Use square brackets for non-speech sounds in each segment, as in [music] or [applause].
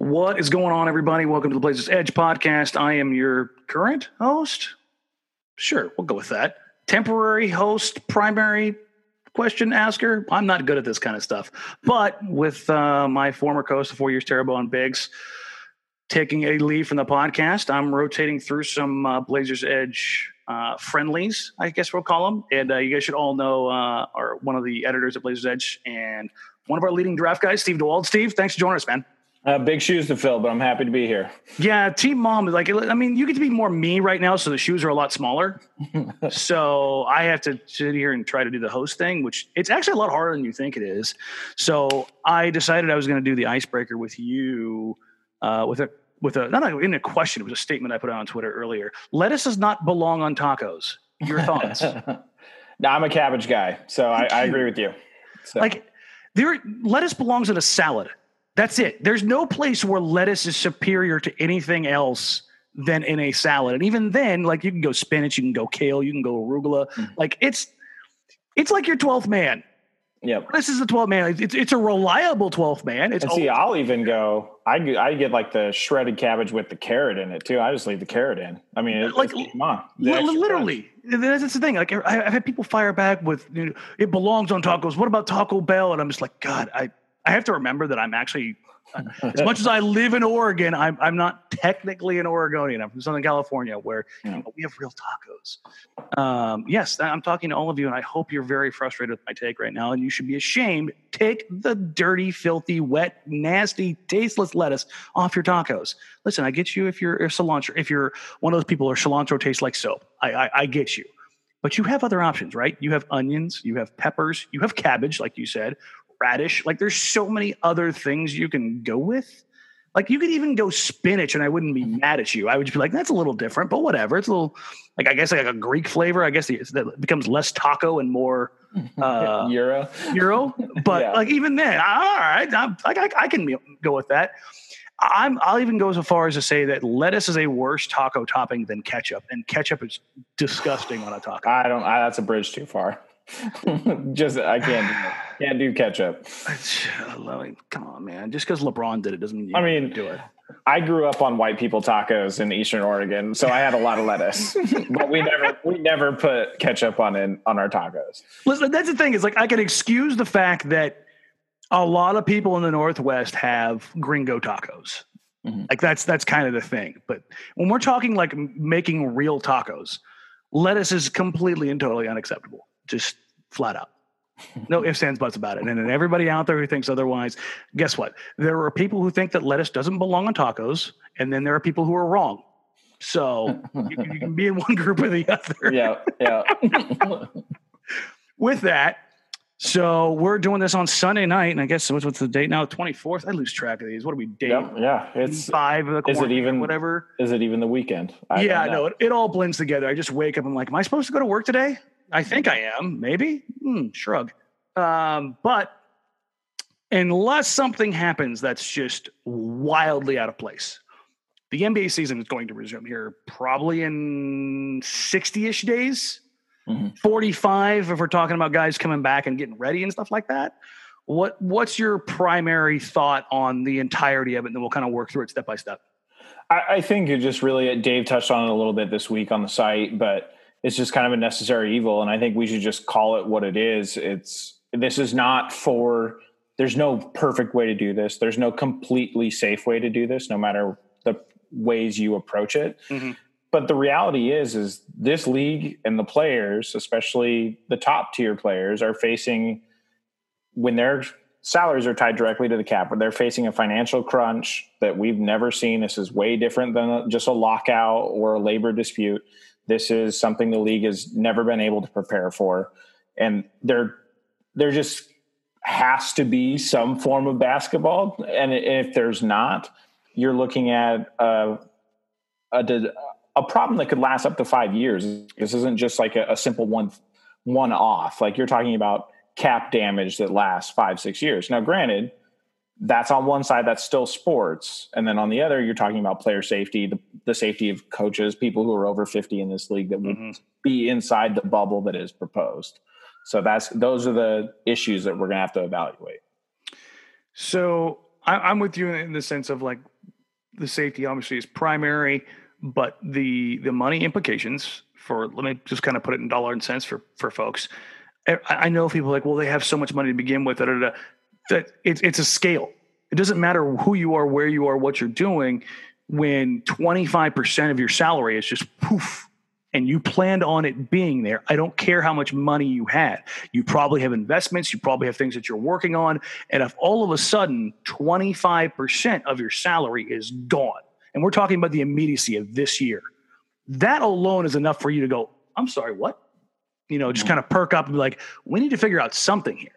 What is going on, everybody? Welcome to the Blazers Edge podcast. I am your current host. Sure, we'll go with that. Temporary host, primary question asker. I'm not good at this kind of stuff, but with uh, my former co-host, four years terrible on Biggs, taking a leave from the podcast, I'm rotating through some uh, Blazers Edge uh, friendlies, I guess we'll call them. And uh, you guys should all know uh, are one of the editors at Blazers Edge and one of our leading draft guys, Steve DeWald. Steve, thanks for joining us, man. Uh, big shoes to fill, but I'm happy to be here. Yeah, Team Mom is like, I mean, you get to be more me right now, so the shoes are a lot smaller. [laughs] so I have to sit here and try to do the host thing, which it's actually a lot harder than you think it is. So I decided I was going to do the icebreaker with you, uh, with a with a not in a question. It was a statement I put out on Twitter earlier. Lettuce does not belong on tacos. Your thoughts? [laughs] no, I'm a cabbage guy, so I, I agree with you. So. Like there, lettuce belongs in a salad. That's it. There's no place where lettuce is superior to anything else than in a salad. And even then, like you can go spinach, you can go kale, you can go arugula. Mm. Like it's it's like your 12th man. Yeah, this is a 12th man. It's it's a reliable 12th man. It's and see, I'll even go. I I get like the shredded cabbage with the carrot in it too. I just leave the carrot in. I mean, it, like come on, literally. That's the thing. Like I've had people fire back with you know, it belongs on tacos. What about Taco Bell? And I'm just like, God, I I have to remember that I'm actually, as much as I live in Oregon, I'm, I'm not technically an Oregonian. I'm from Southern California, where you know, we have real tacos. Um, yes, I'm talking to all of you, and I hope you're very frustrated with my take right now, and you should be ashamed. Take the dirty, filthy, wet, nasty, tasteless lettuce off your tacos. Listen, I get you if you're if cilantro, if you're one of those people where cilantro tastes like soap. I, I, I get you. But you have other options, right? You have onions, you have peppers, you have cabbage, like you said, radish. Like there's so many other things you can go with. Like you could even go spinach, and I wouldn't be mad at you. I would just be like, that's a little different, but whatever. It's a little like I guess like a Greek flavor. I guess that becomes less taco and more [laughs] uh, euro. Euro, [laughs] but yeah. like even then, all right, I'm, like I, I can go with that. I'm, I'll even go so far as to say that lettuce is a worse taco topping than ketchup, and ketchup is disgusting on a taco. I don't. I, that's a bridge too far. [laughs] Just I can't do, [sighs] can't do ketchup. Come on, man. Just because LeBron did it doesn't mean I mean, do it. I grew up on white people tacos in Eastern Oregon, so I had a lot of lettuce, [laughs] but we never we never put ketchup on in on our tacos. Listen, that's the thing is like I can excuse the fact that a lot of people in the Northwest have gringo tacos. Mm-hmm. Like that's that's kind of the thing. But when we're talking like making real tacos, lettuce is completely and totally unacceptable just flat out. No ifs, ands, buts about it. And then everybody out there who thinks otherwise, guess what? There are people who think that lettuce doesn't belong on tacos, and then there are people who are wrong. So you, you can be in one group or the other. Yeah, yeah. [laughs] With that, so we're doing this on Sunday night, and I guess what's, what's the date now? Twenty fourth. I lose track of these. What are we date? Yep, yeah, it's five. Of the is it even whatever? Is it even the weekend? I yeah, no, it, it all blends together. I just wake up. I'm like, am I supposed to go to work today? I think I am, maybe. Hmm, shrug. Um, but unless something happens that's just wildly out of place, the NBA season is going to resume here probably in 60 ish days, mm-hmm. 45 if we're talking about guys coming back and getting ready and stuff like that. What What's your primary thought on the entirety of it? And then we'll kind of work through it step by step. I, I think it just really, Dave touched on it a little bit this week on the site, but it's just kind of a necessary evil. And i think we should just call it what it is. It's this is not for there's no perfect way to do this. There's no completely safe way to do this no matter the ways you approach it. Mm-hmm. but the reality is is this league and the players especially the top tier players are facing when their salaries are tied directly to the cap they're facing a financial crunch that we've never seen. This is way different than just a lockout or a labor dispute this is something the league has never been able to prepare for, and there there just has to be some form of basketball. And if there's not, you're looking at a, a, a problem that could last up to five years. This isn't just like a, a simple one one off. Like you're talking about cap damage that lasts five six years. Now, granted that's on one side that's still sports and then on the other you're talking about player safety the, the safety of coaches people who are over 50 in this league that would mm-hmm. be inside the bubble that is proposed so that's those are the issues that we're going to have to evaluate so I, am with you in the sense of like the safety obviously is primary, but the the money implications for let me just kind of put it in dollar and cents for for folks. I, I know people like, well, they have so much money to begin with. Da, da, da. That it's it's a scale. It doesn't matter who you are, where you are, what you're doing. When 25% of your salary is just poof and you planned on it being there, I don't care how much money you had. You probably have investments, you probably have things that you're working on. And if all of a sudden 25% of your salary is gone, and we're talking about the immediacy of this year, that alone is enough for you to go, I'm sorry, what? You know, just mm-hmm. kind of perk up and be like, we need to figure out something here.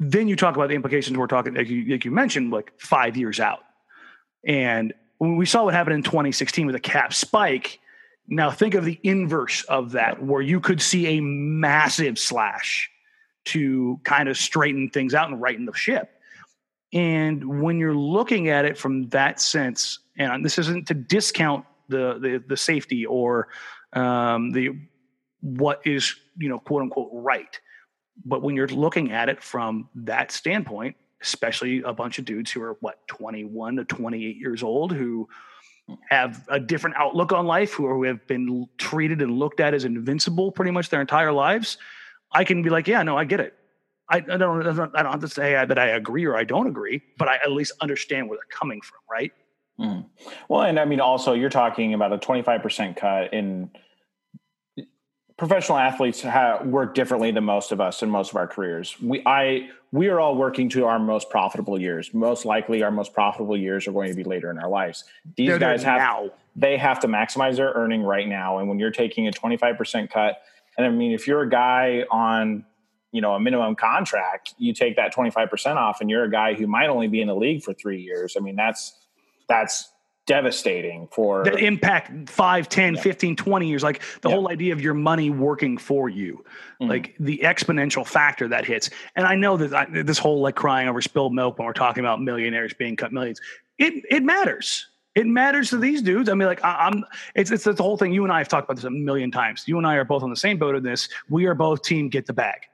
Then you talk about the implications we're talking, like you, like you mentioned, like five years out. And when we saw what happened in 2016 with a cap spike, now think of the inverse of that, where you could see a massive slash to kind of straighten things out and righten the ship. And when you're looking at it from that sense, and this isn't to discount the the, the safety or um, the what is you know quote unquote right, but when you're looking at it from that standpoint, especially a bunch of dudes who are what 21 to 28 years old who have a different outlook on life, who have been treated and looked at as invincible pretty much their entire lives, I can be like, yeah, no, I get it. I, I don't, I don't have to say that I agree or I don't agree, but I at least understand where they're coming from, right? Mm. Well, and I mean, also, you're talking about a 25% cut in professional athletes have, work differently than most of us in most of our careers. We, I, we are all working to our most profitable years. Most likely, our most profitable years are going to be later in our lives. These They're guys have now. they have to maximize their earning right now. And when you're taking a 25% cut, and I mean, if you're a guy on you know a minimum contract, you take that 25% off, and you're a guy who might only be in the league for three years. I mean, that's that's devastating for the impact 5 10 yeah. 15 20 years like the yeah. whole idea of your money working for you mm-hmm. like the exponential factor that hits and i know that I, this whole like crying over spilled milk when we're talking about millionaires being cut millions it it matters it matters to these dudes. I mean, like I, am it's, it's it's the whole thing. You and I have talked about this a million times. You and I are both on the same boat in this. We are both team get the bag.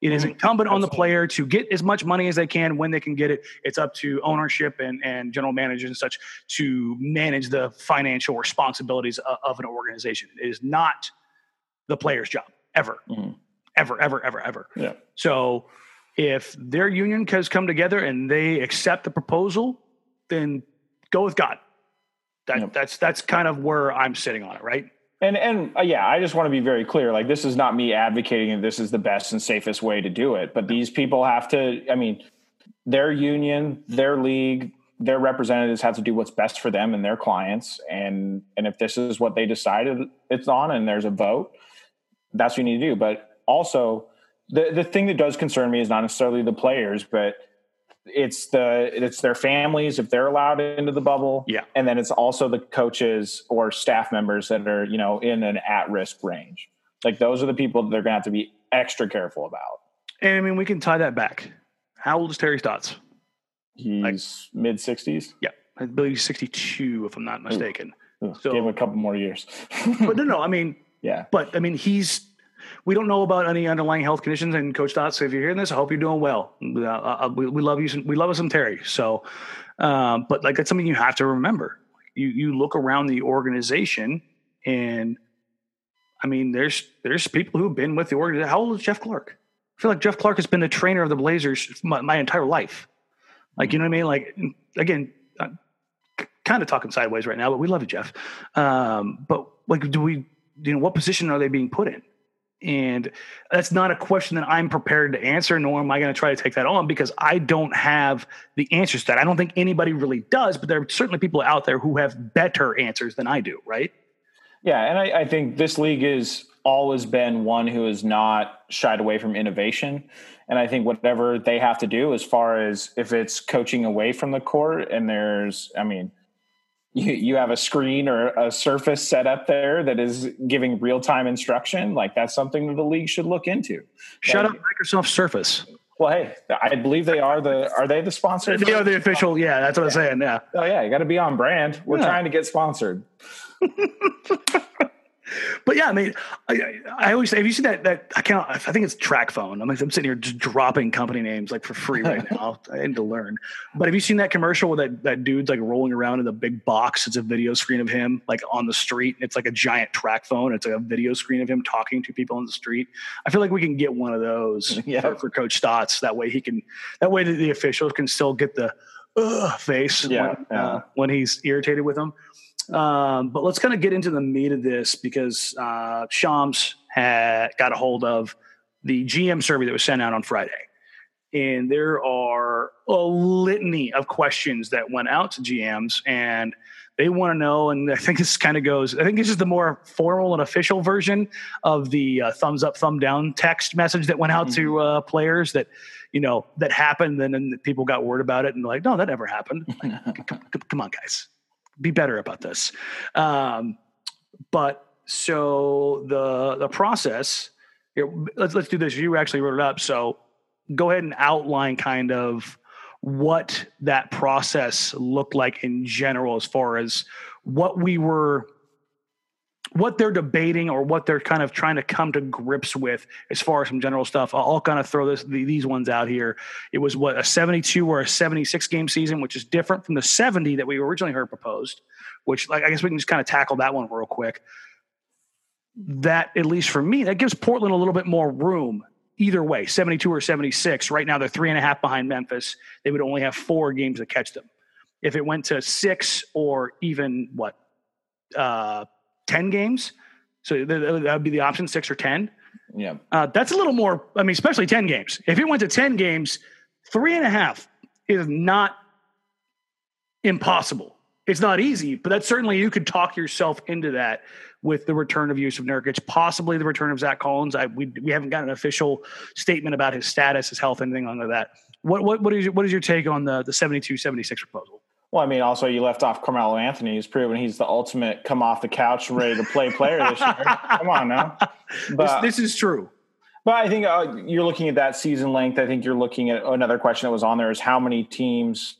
It is mm-hmm. incumbent on the player to get as much money as they can when they can get it. It's up to ownership and, and general managers and such to manage the financial responsibilities of, of an organization. It is not the player's job ever, mm-hmm. ever, ever, ever, ever. Yeah. So if their union has come together and they accept the proposal, then go with God. That, yep. That's that's kind of where I'm sitting on it, right? And and uh, yeah, I just want to be very clear. Like this is not me advocating that this is the best and safest way to do it, but these people have to. I mean, their union, their league, their representatives have to do what's best for them and their clients. And and if this is what they decided it's on, and there's a vote, that's what you need to do. But also, the the thing that does concern me is not necessarily the players, but it's the it's their families if they're allowed into the bubble. Yeah. And then it's also the coaches or staff members that are you know in an at-risk range. Like those are the people that they're gonna have to be extra careful about. And i mean we can tie that back. How old is terry stotts he's like, mid 60s yeah. I believe he's 62 if i'm not mistaken. Ooh. Ooh, so give him a couple more years. But no no i mean [laughs] yeah. but i mean he's we don't know about any underlying health conditions. And Coach Stotts, if you're hearing this, I hope you're doing well. Uh, uh, we, we, love you. Some, we love us some Terry. So, um, but like that's something you have to remember. You you look around the organization, and I mean, there's there's people who've been with the organization. How old is Jeff Clark? I feel like Jeff Clark has been the trainer of the Blazers my, my entire life. Like you know what I mean? Like again, kind of talking sideways right now, but we love you, Jeff. Um, but like, do we? You know, what position are they being put in? And that's not a question that I'm prepared to answer, nor am I going to try to take that on because I don't have the answers to that. I don't think anybody really does, but there are certainly people out there who have better answers than I do, right? Yeah, and I, I think this league has always been one who has not shied away from innovation. And I think whatever they have to do as far as if it's coaching away from the court and there's, I mean, you, you have a screen or a surface set up there that is giving real time instruction, like that's something that the league should look into. Shut up, Microsoft Surface. Well, hey, I believe they are the are they the sponsor? They are the official. Yeah, that's what. I'm saying. Yeah. Oh yeah, you got to be on brand. We're yeah. trying to get sponsored. [laughs] but yeah, I mean, I, I always say, have you seen that? That I can't. I think it's TracFone. I'm like, I'm sitting here just dropping company names like for free right [laughs] now. I need to learn. But have you seen that commercial where that that dude's like rolling around in the big box? It's a video screen of him like on the street. It's like a giant TracFone. It's like a video screen of him talking to people on the street. I feel like we can get one of those [laughs] yeah. for, for, Coach Stotts. That way he can. That way the, the officials can still get the uh, face yeah, when, yeah. Uh, when he's irritated with them. Um, but let's kind of get into the meat of this because uh, Shams had got a hold of the GM survey that was sent out on Friday. And there are a litany of questions that went out to GMs, and they want to know. And I think this kind of goes, I think this is the more formal and official version of the uh, thumbs up, thumb down text message that went out mm-hmm. to uh, players that, you know, that happened. And then people got word about it and like, no, that never happened. Like, come, come on, guys be better about this. Um, but so the the process here, let's let's do this. You actually wrote it up, so go ahead and outline kind of what that process looked like in general, as far as what we were what they're debating or what they're kind of trying to come to grips with as far as some general stuff. I'll, I'll kind of throw this these ones out here. It was what a 72 or a 76 game season, which is different from the 70 that we originally heard proposed. Which, like, I guess we can just kind of tackle that one real quick. That, at least for me, that gives Portland a little bit more room. Either way, 72 or 76. Right now, they're three and a half behind Memphis. They would only have four games to catch them. If it went to six or even what, uh, 10 games. So that would be the option, six or 10. Yeah. Uh, that's a little more, I mean, especially 10 games. If it went to 10 games, three and a half is not impossible. It's not easy, but that's certainly you could talk yourself into that with the return of Jusuf Nurkic, possibly the return of Zach Collins. I, we, we haven't got an official statement about his status, his health, anything under that. What, what, what, is, your, what is your take on the, the 72 76 proposal? Well, I mean, also you left off Carmelo Anthony. He's proven he's the ultimate come off the couch ready to play player this year. [laughs] come on now. But, this, this is true. But I think uh, you're looking at that season length. I think you're looking at another question that was on there is how many teams.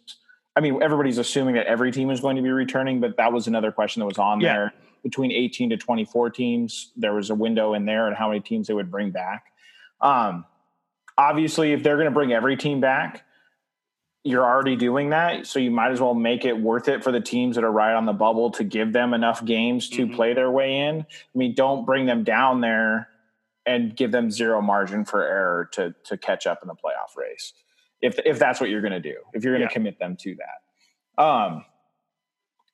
I mean, everybody's assuming that every team is going to be returning, but that was another question that was on yeah. there. Between 18 to 24 teams, there was a window in there, and how many teams they would bring back. Um, obviously, if they're going to bring every team back, you're already doing that, so you might as well make it worth it for the teams that are right on the bubble to give them enough games to mm-hmm. play their way in. I mean, don't bring them down there and give them zero margin for error to to catch up in the playoff race. If if that's what you're going to do, if you're going to yeah. commit them to that. Um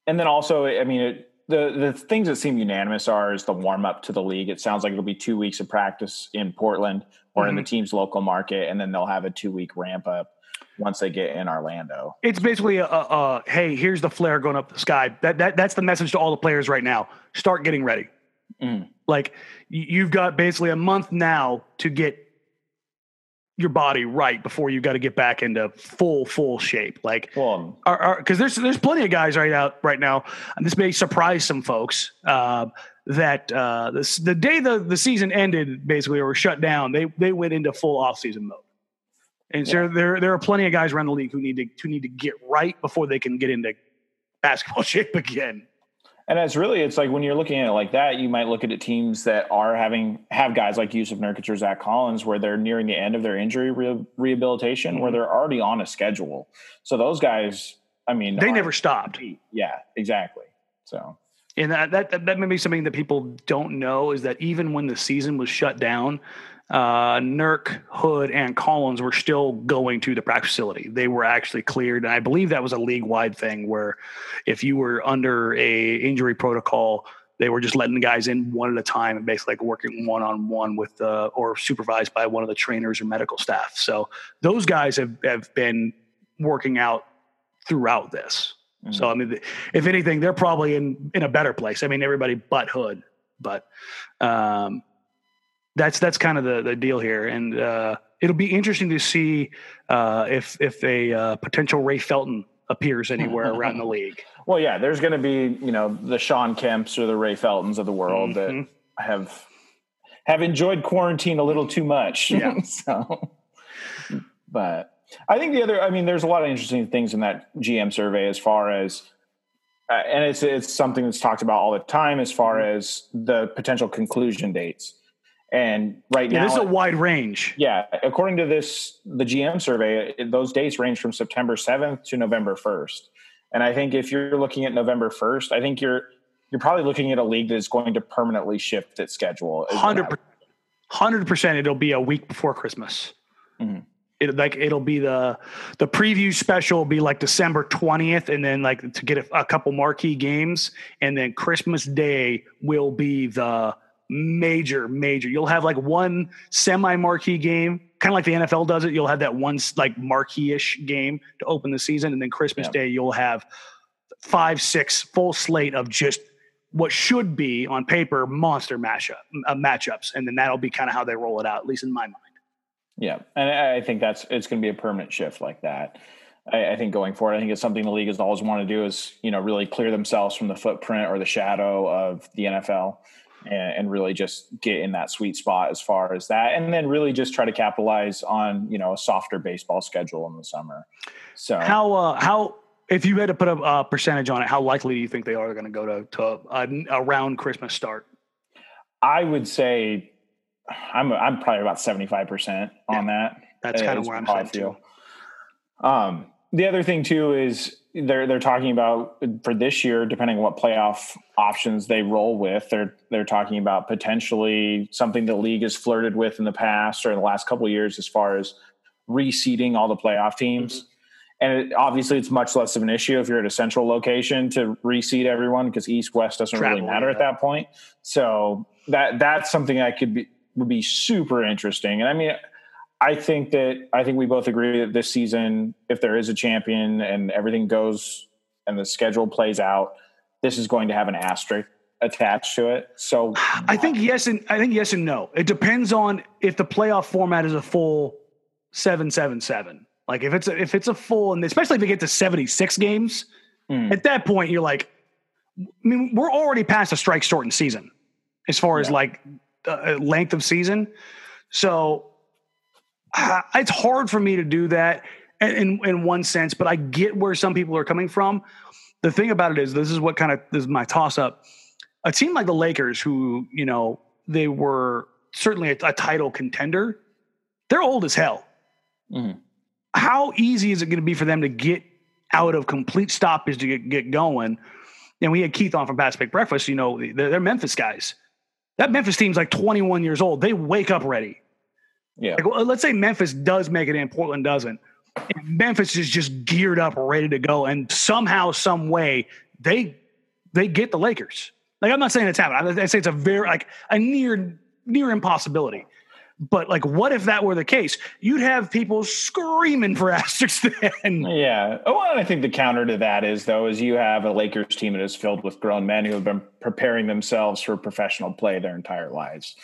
and then also, I mean, it, the the things that seem unanimous are is the warm up to the league. It sounds like it'll be 2 weeks of practice in Portland or mm-hmm. in the mm-hmm. team's local market and then they'll have a 2 week ramp up once they get in Orlando. It's basically a, a, a, hey, here's the flare going up the sky. That that that's the message to all the players right now. Start getting ready. Mm. Like you've got basically a month now to get your body right before you got to get back into full full shape. Like, because there's there's plenty of guys right out right now, and this may surprise some folks. Uh, that uh, this, the day the, the season ended, basically, or shut down, they they went into full off season mode. And so yeah. there there are plenty of guys around the league who need to who need to get right before they can get into basketball [laughs] shape again. And it's really it's like when you're looking at it like that, you might look at teams that are having have guys like Jusuf Nurkic or Zach Collins where they're nearing the end of their injury re- rehabilitation, mm-hmm. where they're already on a schedule. So those guys, I mean, they never stopped. Yeah, exactly. So and that, that that may be something that people don't know is that even when the season was shut down, uh, Nurk, Hood, and Collins were still going to the practice facility. They were actually cleared, and I believe that was a league wide thing where if you were under a injury protocol, they were just letting the guys in one at a time and basically like working one on one with uh, or supervised by one of the trainers or medical staff. So those guys have have been working out throughout this. Mm-hmm. So I mean, if anything, they're probably in in a better place. I mean, everybody but Hood, but. Um, that's that's kind of the the deal here, and uh, it'll be interesting to see uh, if if a uh, potential Ray Felton appears anywhere [laughs] around the league. Well, yeah, there's going to be you know the Sean Kemps or the Ray Feltons of the world mm-hmm. that have have enjoyed quarantine a little too much. Yeah. [laughs] so, but I think the other, I mean, there's a lot of interesting things in that GM survey as far as uh, and it's it's something that's talked about all the time as far mm-hmm. as the potential conclusion dates. And right yeah, now, this is a wide range. Yeah, according to this, the GM survey, those dates range from September seventh to November first. And I think if you're looking at November first, I think you're you're probably looking at a league that's going to permanently shift its schedule. Hundred percent, it'll be a week before Christmas. Mm-hmm. It, like it'll be the the preview special will be like December twentieth, and then like to get a, a couple marquee games, and then Christmas Day will be the major major. You'll have like one semi marquee game, kind of like the NFL does it. You'll have that one like marquee ish game to open the season, and then Christmas yeah. Day you'll have five six full slate of just what should be on paper monster matchup uh, matchups, and then that'll be kind of how they roll it out, at least in my mind. Yeah, and I think that's it's going to be a permanent shift like that. I, I, think going forward, I think it's something the league has always wanted to do is you know really clear themselves from the footprint or the shadow of the NFL. And, and really just get in that sweet spot as far as that, and then really just try to capitalize on you know a softer baseball schedule in the summer. So how uh, how if you had to put a, a percentage on it, how likely do you think they are going to go to to a, around Christmas start? I would say I'm I'm probably about seventy five percent on that. That's kind of where I'm feel. Too. Um, the other thing too is they're they're talking about for this year, depending on what playoff options they roll with, they're they're talking about potentially something the league has flirted with in the past or in the last couple of years, as far as reseeding all the playoff teams. Mm-hmm and it, obviously it's much less of an issue if you're at a central location to reseed everyone because east west doesn't Travel, really matter yeah. at that point so that that's something i could be would be super interesting and i mean i think that i think we both agree that this season if there is a champion and everything goes and the schedule plays out this is going to have an asterisk attached to it so [sighs] i think yes and i think yes and no it depends on if the playoff format is a full 777 like if it's a, if it's a full and especially if it gets to 76 games, mm. at that point you're like, I mean, we're already past a strike shortened season as far yeah. as like uh, length of season. So uh, it's hard for me to do that in, in one sense, but I get where some people are coming from. The thing about it is, this is what kind of this is my toss up. A team like the Lakers, who you know they were certainly a, a title contender, they're old as hell. Mm-hmm how easy is it going to be for them to get out of complete stoppage to get, get going? And we had Keith on from Past Pick Breakfast. You know, they're, they're, Memphis guys. That Memphis team's like 21 years old. They wake up ready. Yeah. Like, well, let's say Memphis does make it in, Portland doesn't. And Memphis is just geared up, ready to go, and somehow, some way, they they get the Lakers. Like I'm not saying it's happening. I say it's a very like a near near impossibility. But like, what if that were the case? You'd have people screaming for [laughs] asterisks then. Yeah. Oh, well, I think the counter to that is though, is you have a Lakers team that is filled with grown men who have been preparing themselves for professional play their entire lives,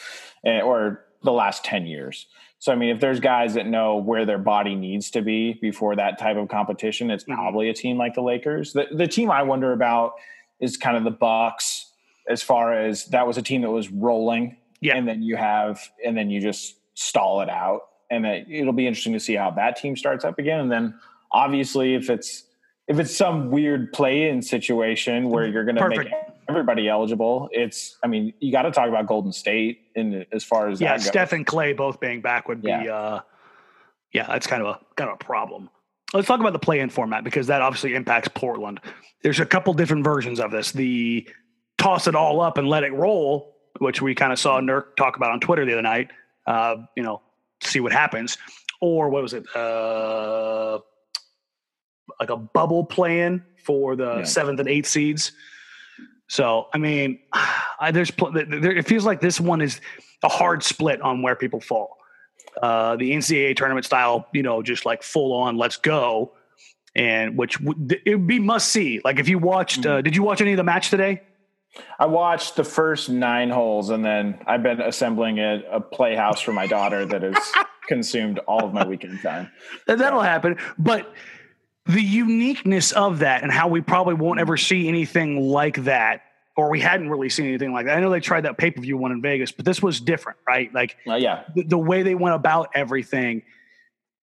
eh, or the last ten years. So I mean, if there's guys that know where their body needs to be before that type of competition, it's mm-hmm. probably a team like the Lakers. The the team I wonder about is kind of the Bucks as far as that was a team that was rolling yeah. And then you have, and then you just stall it out. And it, it'll be interesting to see how that team starts up again. And then obviously, if it's, if it's some weird play-in situation where you're going to make everybody eligible, it's. I mean, you got to talk about Golden State in as far as yeah, Steph and Klay both being back would be. Yeah. Uh, yeah, that's kind of a kind of a problem. Let's talk about the play-in format because that obviously impacts Portland. There's a couple different versions of this. The toss it all up and let it roll which we kind of saw Nurk talk about on Twitter the other night. Uh, you know, see what happens. Or what was it? Uh, like a bubble plan for the yeah. seventh and eighth seeds. So, I mean, [sighs] I, there's there, it feels like this one is a hard split on where people fall. Uh, the NCAA tournament style, you know, just like full on, let's go, and which would it would be must see. Like if you watched, uh, mm-hmm. did you watch any of the match today? I watched the first nine holes, and then I've been assembling a, a playhouse for my daughter that has [laughs] consumed all of my weekend time. That'll happen, but the uniqueness of that and how we probably won't ever see anything like that or we hadn't really seen anything like that. I know they tried that pay per view one in Vegas, but this was different, right? Like, uh, yeah, the, the, way they went about everything.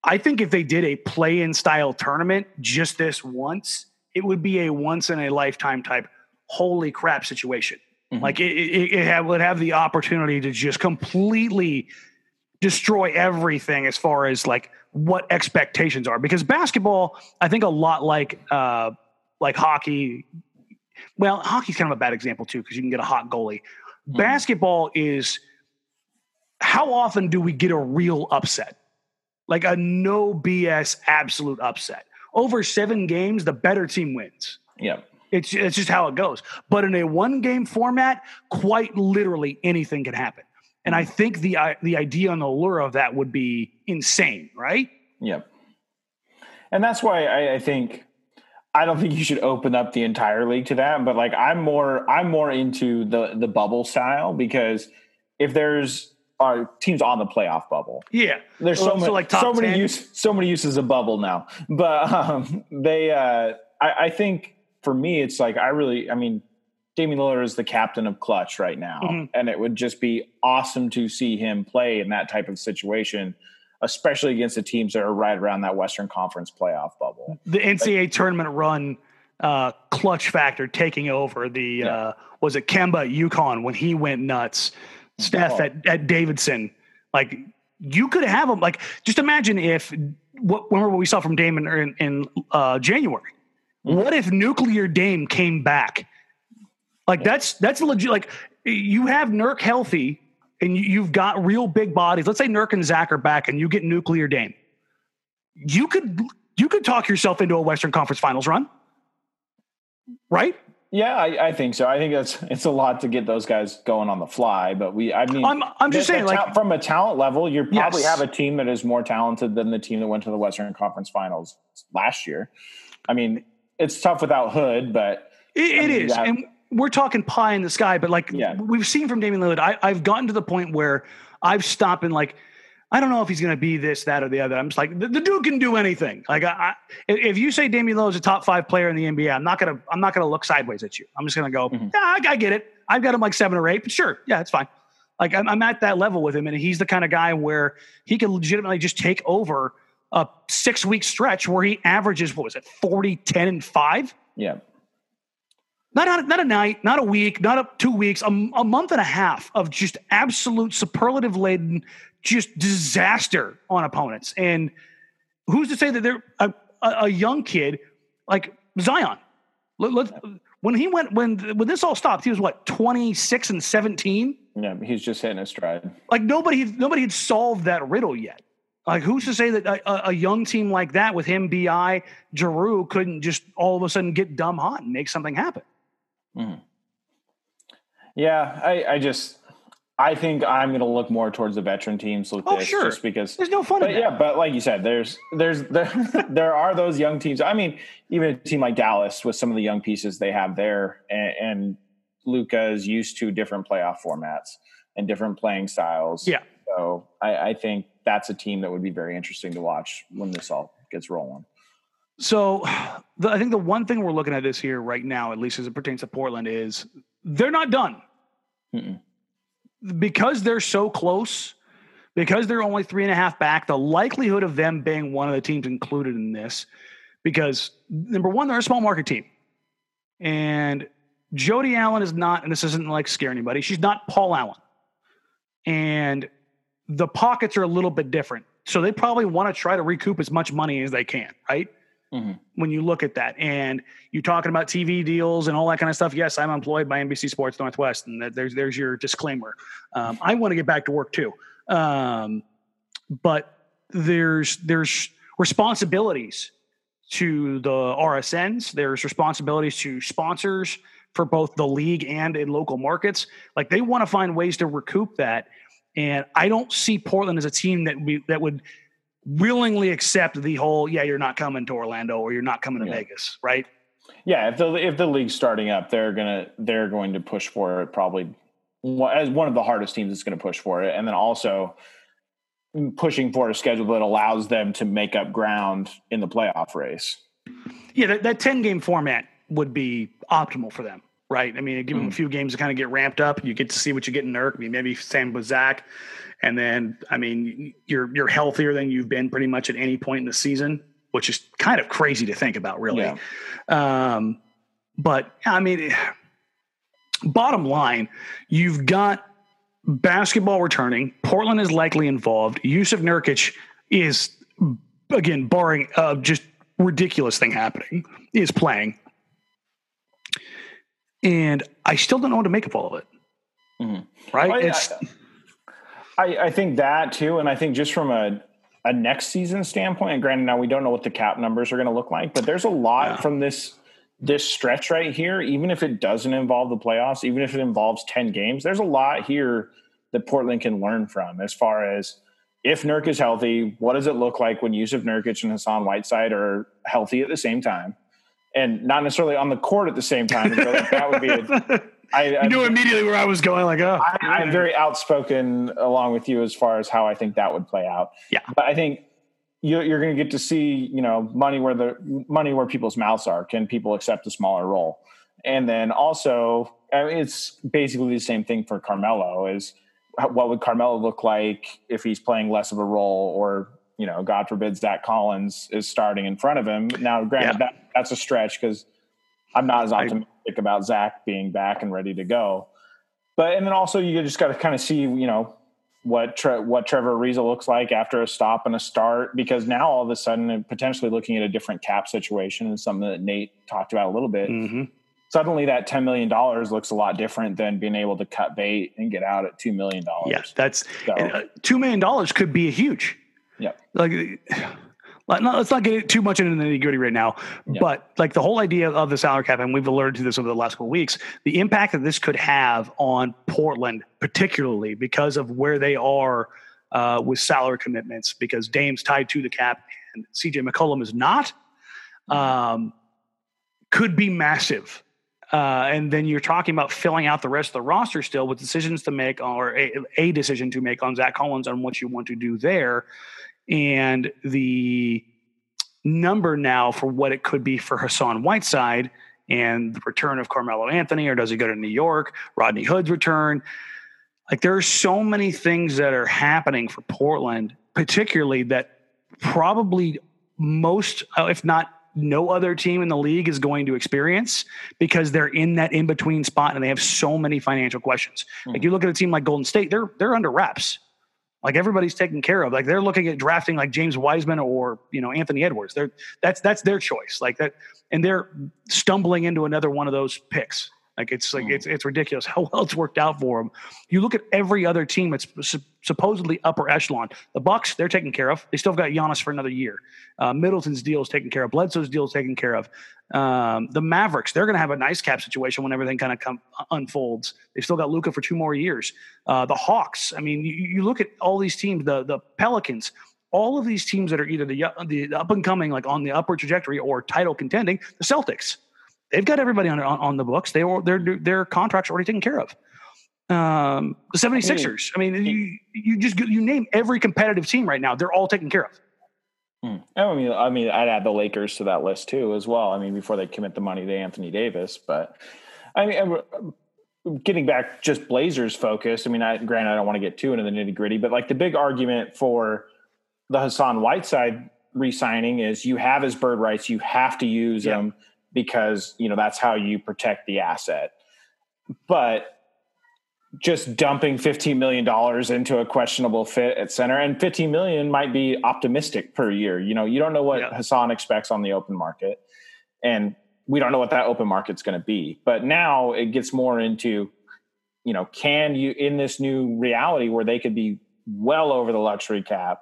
I think if they did a play in style tournament just this once, it would be a once in a lifetime type holy crap situation. Mm-hmm. Like it, it, it have, would have the opportunity to just completely destroy everything as far as like what expectations are. Because basketball, I think a lot like uh, like hockey. Well, hockey's kind of a bad example too because you can get a hot goalie. Mm-hmm. Basketball is how often do we get a real upset? Like a no BS absolute upset. Over seven games, the better team wins. Yeah. It's, it's just how it goes. But in a one game format, quite literally anything can happen. And I think the the idea and the allure of that would be insane, right? Yep. And that's why I, I, think I don't think you should open up the entire league to that. But like I'm more I'm more into the the bubble style because if there's our teams on the playoff bubble. Yeah, there's so, many, like so many use so many uses of bubble now. But um, they, uh, I, I, think for me, it's like I really, I mean, Damian Lillard is the captain of clutch right now, mm-hmm. and it would just be awesome to see him play in that type of situation, especially against the teams that are right around that Western Conference playoff bubble. The NCAA like, tournament run. Uh, clutch factor taking over the yeah. uh, was it Kemba UConn when he went nuts Steph oh. at, at Davidson. Like you could have them. Like just imagine if what remember what we saw from Damon in, in uh, January. Mm-hmm. What if Nuclear Dame came back? Like that's that's legit. Like you have Nurk healthy and you've got real big bodies. Let's say Nurk and Zach are back, and you get Nuclear Dame. You could you could talk yourself into a Western Conference Finals run, right? Yeah, I, I, think so. I think that's it's a lot to get those guys going on the fly. But we, I mean, I'm, I'm just saying, like from a talent level, you probably yes. have a team that is more talented than the team that went to the Western Conference Finals last year. I mean, it's tough without Hood, but it, it is, and we're talking pie in the sky. But like yeah. we've seen from Damian Lillard, I, I've gotten to the point where I've stopped and like I don't know if he's going to be this, that, or the other. I'm just like the, the dude can do anything. Like I, I, if you say Damian Lillard is a top five player in the NBA, I'm not gonna I'm not gonna look sideways at you. I'm just gonna go, mm-hmm. yeah, I, I, get it. I've got him like seven or eight, but sure, yeah, it's fine. Like I'm, I'm at that level with him, and he's the kind of guy where he can legitimately just take over a six week stretch where he averages what was it 40, 10, and five. Yeah. Not, a, not a night, not a week, not a, two weeks, a, a month and a half of just absolute superlative laden just disaster on opponents. And who's to say that they're a, a young kid like Zion? Let, when he went when when this all stopped, he was what twenty six and seventeen. Yeah, he's just hitting his stride. Like nobody nobody had solved that riddle yet. Like who's to say that a, a young team like that with him, Bi, Jrue couldn't just all of a sudden get dumb hot and make something happen? Mm-hmm. Yeah, I, I just I think I'm going to look more towards the veteran teams with oh, this, sure. just because there's no fun. In it. But yeah, but like you said, there's there's [laughs] there, there are those young teams. I mean, even a team like Dallas with some of the young pieces they have there, and, and Luka is used to different playoff formats and different playing styles. Yeah. So I, I think that's a team that would be very interesting to watch when this all gets rolling. So, [sighs] the, I think the one thing we're looking at this here right now, at least as it pertains to Portland, is they're not done. Mm-mm because they're so close, because they're only three and a half back, the likelihood of them being one of the teams included in this, because number one, they're a small market team. And Jody Allen is not, and this isn't like scare anybody, she's not Paul Allen. And the pockets are a little bit different. So they probably want to try to recoup as much money as they can, right? Mm-hmm. when you look at that. And you're talking about TV deals and all that kind of stuff. Yes, I'm employed by NBC Sports Northwest, and there's there's your disclaimer. Um, I want to get back to work too, um, but there's there's responsibilities to the RSNs. There's responsibilities to sponsors for both the league and in local markets. Like they want to find ways to recoup that. And I don't see Portland as a team that we that would willingly accept the whole yeah you're not coming to Orlando or you're not coming to yeah. Vegas, right? Yeah, if the if the league's starting up, they're gonna they're going to push for it probably as one of the hardest teams is going to push for it, and then also mm, pushing for a schedule that allows them to make up ground in the playoff race. Yeah, that, that ten game format would be optimal for them, right? I mean, give mm them a few games to kind of get ramped up. You get to see what you get in Nurk. I mean, maybe with Zach. And then, I mean, you're you're healthier than you've been pretty much at any point in the season which is kind of crazy to think about, really. Yeah. Um, but I mean, bottom line, you've got basketball returning. Portland is likely involved. Jusuf Nurkic is again, barring uh, just ridiculous thing happening, is playing. And I still don't know what to make of all of it. Mm-hmm. Right? Well, it's. I, I think that too, and I think just from a a next season standpoint, and granted, now we don't know what the cap numbers are going to look like, but there's a lot yeah. from this this stretch right here. Even if it doesn't involve the playoffs, even if it involves ten games, there's a lot here that Portland can learn from as far as if Nurk is healthy, what does it look like when Jusuf Nurkic and Hassan Whiteside are healthy at the same time, and not necessarily on the court at the same time? like that would be. A, [laughs] I, you knew immediately where I was going. Like, oh, I, am very outspoken along with you as far as how I think that would play out. Yeah, but I think you, you're going to get to see, you know, money where the money where people's mouths are. Can people accept a smaller role? And then also, I mean, it's basically the same thing for Carmelo. Is what would Carmelo look like if he's playing less of a role, or you know, God forbid, Zach Collins is starting in front of him. Now, granted, yeah. that, that's a stretch because I'm not as optimistic I, about Zach being back and ready to go. But and then also you just got to kind of see, you know, what Tre- what Trevor Ariza looks like after a stop and a start, because now all of a sudden, potentially looking at a different cap situation and something that Nate talked about a little bit. Mm-hmm suddenly that $10 million looks a lot different than being able to cut bait and get out at $2 million. Yeah, that's so, uh, $2 million could be a huge. Yeah. Like, let's not get too much into the nitty gritty right now, yeah. but like the whole idea of the salary cap, and we've alerted to this over the last couple weeks, the impact that this could have on Portland, particularly because of where they are uh, with salary commitments, because Dame's tied to the cap and CJ McCollum is not, um, could be massive. Uh, and then you're talking about filling out the rest of the roster still with decisions to make or a, a, decision to make on Zach Collins on what you want to do there. And the number now for what it could be for Hassan Whiteside and the return of Carmelo Anthony, or does he go to New York? Rodney Hood's return. Like there are so many things that are happening for Portland, particularly that probably most, if not no other team in the league is going to experience because they're in that in between spot and they have so many financial questions. Mm-hmm. Like you look at a team like Golden State, they're they're under wraps. Like everybody's taken care of. Like they're looking at drafting like James Wiseman or you know Anthony Edwards. They're that's that's their choice. Like that, and they're stumbling into another one of those picks. Like it's like mm. it's it's ridiculous how well it's worked out for them. You look at every other team that's su- supposedly upper echelon. The Bucks, they're taken care of. They still have got Giannis for another year. Uh, Middleton's deal is taken care of. Bledsoe's deal is taken care of. Um, the Mavericks, they're going to have a nice cap situation when everything kind of come, unfolds. They've still got Luka for two more years. Uh, the Hawks, I mean, you, you look at all these teams. The the Pelicans, all of these teams that are either the the up and coming, like on the upward trajectory, or title contending. The Celtics they've got everybody on, on, on the books. They were their their contracts already taken care of. Um, the 76ers. I mean, you you just you name every competitive team right now. They're all taken care of. Hmm. I mean, I mean, I'd add the Lakers to that list too, as well. I mean, before they commit the money to Anthony Davis, but I mean, getting back just Blazers focus. I mean, I, granted, I don't want to get too into the nitty gritty, but like the big argument for the Hassan Whiteside re-signing is you have his bird rights, you have to use yeah. them because you know that's how you protect the asset. But just dumping $15 million into a questionable fit at center and 15 million might be optimistic per year. You know, you don't know what yeah. Hassan expects on the open market and we don't know what that open market's going to be. But now it gets more into, you know, can you in this new reality where they could be well over the luxury cap?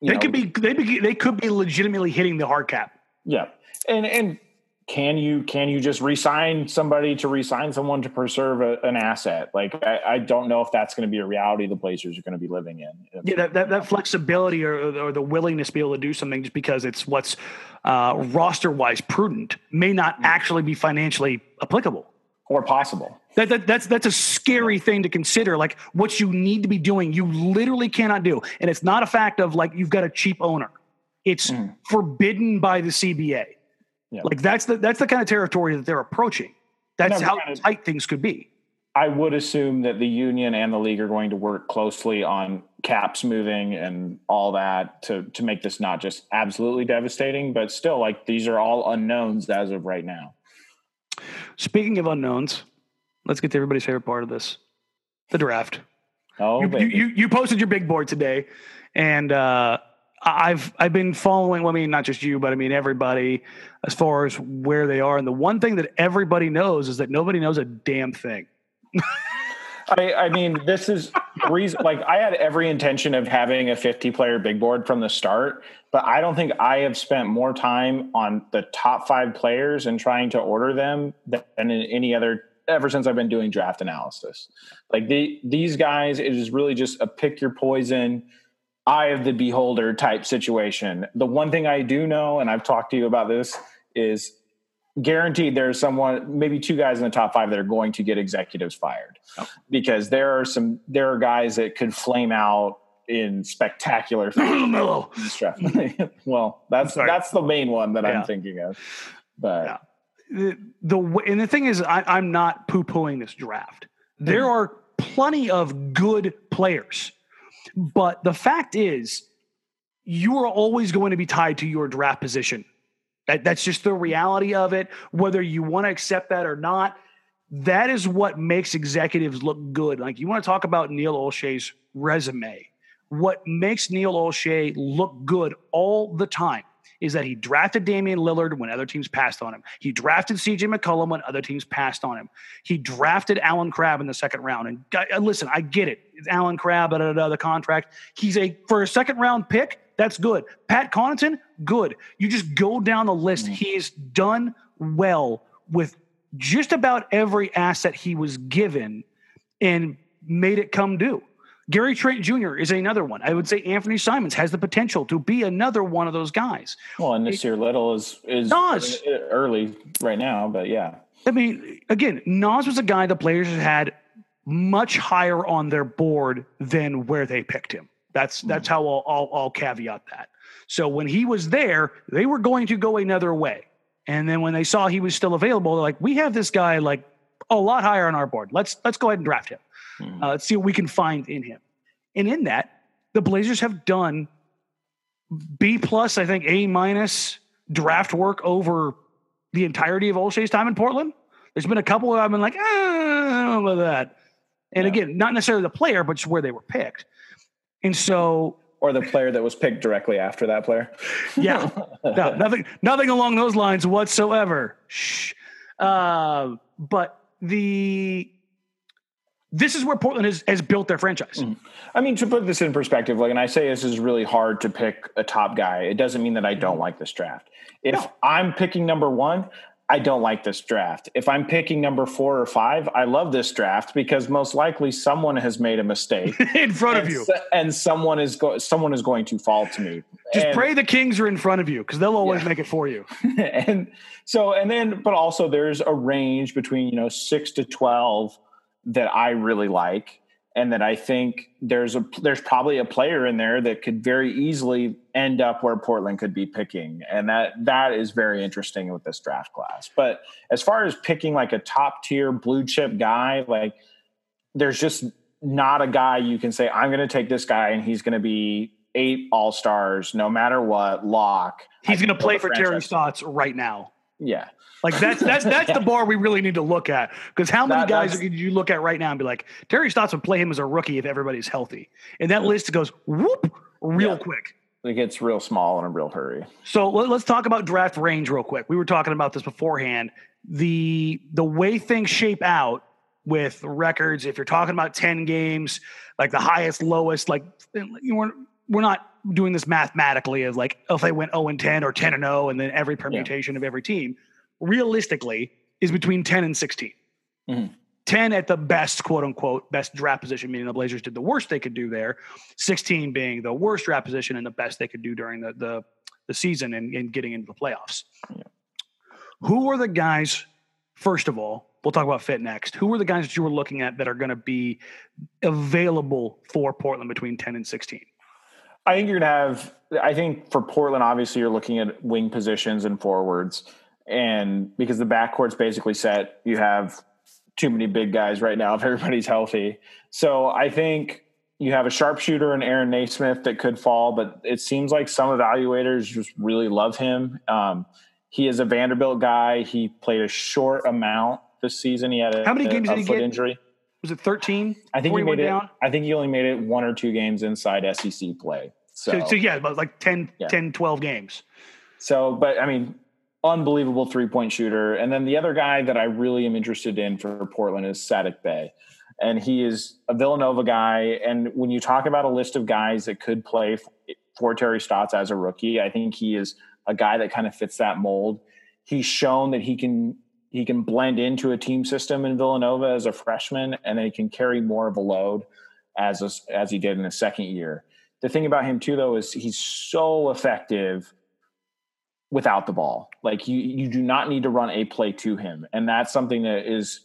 They know, could be they be they could be legitimately hitting the hard cap. Yeah. And and can you can you just resign somebody to resign someone to preserve a, an asset? Like I, I, don't know if that's going to be a reality the Blazers are going to be living in. Yeah, that, that, that flexibility or, or, the willingness to be able to do something just because it's what's uh, roster wise prudent may not mm-hmm. actually be financially applicable or possible. That, that, that's that's a scary thing to consider. Like what you need to be doing, you literally cannot do, and it's not a fact of like you've got a cheap owner. It's mm. forbidden by the CBA. Yeah. Like that's the that's the kind of territory that they're approaching. That's how tight things could be. I would assume that the union and the league are going to work closely on caps moving and all that to to make this not just absolutely devastating, but still like these are all unknowns as of right now. Speaking of unknowns, let's get to everybody's favorite part of this: the draft. Oh, you, you, you, you posted your big board today, and uh, I've I've been following. Well, I mean, not just you, but I mean everybody as far as where they are. And the one thing that everybody knows is that nobody knows a damn thing. I, I mean, this is reason. Like, I had every intention of having a 50 player big board from the start, but I don't think I have spent more time on the top five players and trying to order them than in any other ever since I've been doing draft analysis. Like the these guys, it is really just a pick your poison, eye of the beholder type situation. The one thing I do know, and I've talked to you about this, is guaranteed there's someone maybe two guys in the top five that are going to get executives fired oh. because there are some there are guys that could flame out in spectacular [laughs] [laughs] well that's that's the main one that yeah. i'm thinking of but yeah. the, the and the thing is I, i'm not poo-pooing this draft there mm. are plenty of good players but the fact is you are always going to be tied to your draft position that, that's just the reality of it. Whether you want to accept that or not, that is what makes executives look good. Like you want to talk about Neil Olshey's resume. What makes Neil Olshey look good all the time is that he drafted Damian Lillard when other teams passed on him. He drafted CJ McCollum when other teams passed on him. He drafted Allen Crabbe in the second round. And uh, listen, I get it. It's Allen Crabbe, da, da, da, the contract. He's a for a second round pick. That's good. Pat Connaughton, good. You just go down the list. Mm. He's done well with just about every asset he was given and made it come due. Gary Trent Jr. is another one. I would say Anfernee Simons has the potential to be another one of those guys. Well, and this year Little is is Naz. early right now, but yeah. I mean, again, Nas was a guy the players had much higher on their board than where they picked him. That's hmm. that's how I'll, I'll, I'll caveat that. So when he was there, they were going to go another way, and then when they saw he was still available, they're like, "We have this guy like a lot higher on our board. Let's let's go ahead and draft him. Hmm. Uh, let's see what we can find in him." And in that, the Blazers have done B plus, I think A minus draft work over the entirety of Olshey's time in Portland. There's been a couple of I've been like, ah, I don't know about that. And yeah. again, not necessarily the player, but just where they were picked. And so or the player that was picked directly after that player. [laughs] yeah, no, nothing, nothing along those lines whatsoever. Shh. Uh, but the this is where Portland has, has built their franchise. Mm. I mean, to put this in perspective, like, and I say this is really hard to pick a top guy. It doesn't mean that I don't like this draft. If no. I'm picking number one, I don't like this draft. If I'm picking number four or five, I love this draft because most likely someone has made a mistake [laughs] in front of you, and someone is go- someone is going to fall to me. Just and, pray the Kings are in front of you because they'll always yeah. make it for you. [laughs] and so, and then, but also there's a range between you know six to twelve that I really like and that I think there's a there's probably a player in there that could very easily end up where Portland could be picking, and that that is very interesting with this draft class. But as far as picking like a top tier blue chip guy, like there's just not a guy you can say I'm going to take this guy and he's going to be eight all stars no matter what lock. He's going to play for Terry Stotts right now. Yeah. Like that's that's [laughs] that's the bar we really need to look at because how many that, guys could you look at right now and be like Terry Stotts would play him as a rookie if everybody's healthy, and that list goes whoop real yeah. quick. It gets real small in a real hurry. So let, us talk about draft range real quick. We were talking about this beforehand. The the way things shape out with records, if you're talking about ten games, like the highest, lowest, like we're we're not doing this mathematically as like if they went 0 and 10 or 10 and 0 and then every permutation yeah. of every team realistically is between 10 and 16. Mm-hmm. 10 at the best, quote unquote, best draft position, meaning the Blazers did the worst they could do there. 16 being the worst draft position and the best they could do during the the, the season and, and getting into the playoffs. Yeah. Who are the guys, first of all, we'll talk about fit next. Who are the guys that you were looking at that are going to be available for Portland between 10 and 16? I think you're going to have, I think for Portland, obviously, you're looking at wing positions and forwards and because the backcourt's basically set, you have too many big guys right now if everybody's healthy. So I think you have a sharpshooter and Aaron Nesmith that could fall, but it seems like some evaluators just really love him. Um, he is a Vanderbilt guy. He played a short amount this season. He had a, how many games a, a did he get? Injury. Was it thirteen? I think you made it. Down? I think you only made it one or two games inside SEC play. So, so, so yeah, but like 10, yeah. 10, 12 games. So, but I mean, unbelievable three point shooter. And then the other guy that I really am interested in for Portland is Saddiq Bey. And he is a Villanova guy. And when you talk about a list of guys that could play for Terry Stotts as a rookie, I think he is a guy that kind of fits that mold. He's shown that he can he can blend into a team system in Villanova as a freshman, and then he can carry more of a load as a, as he did in his second year. The thing about him too, though, is he's so effective without the ball. Like you, you do not need to run a play to him, and that's something that is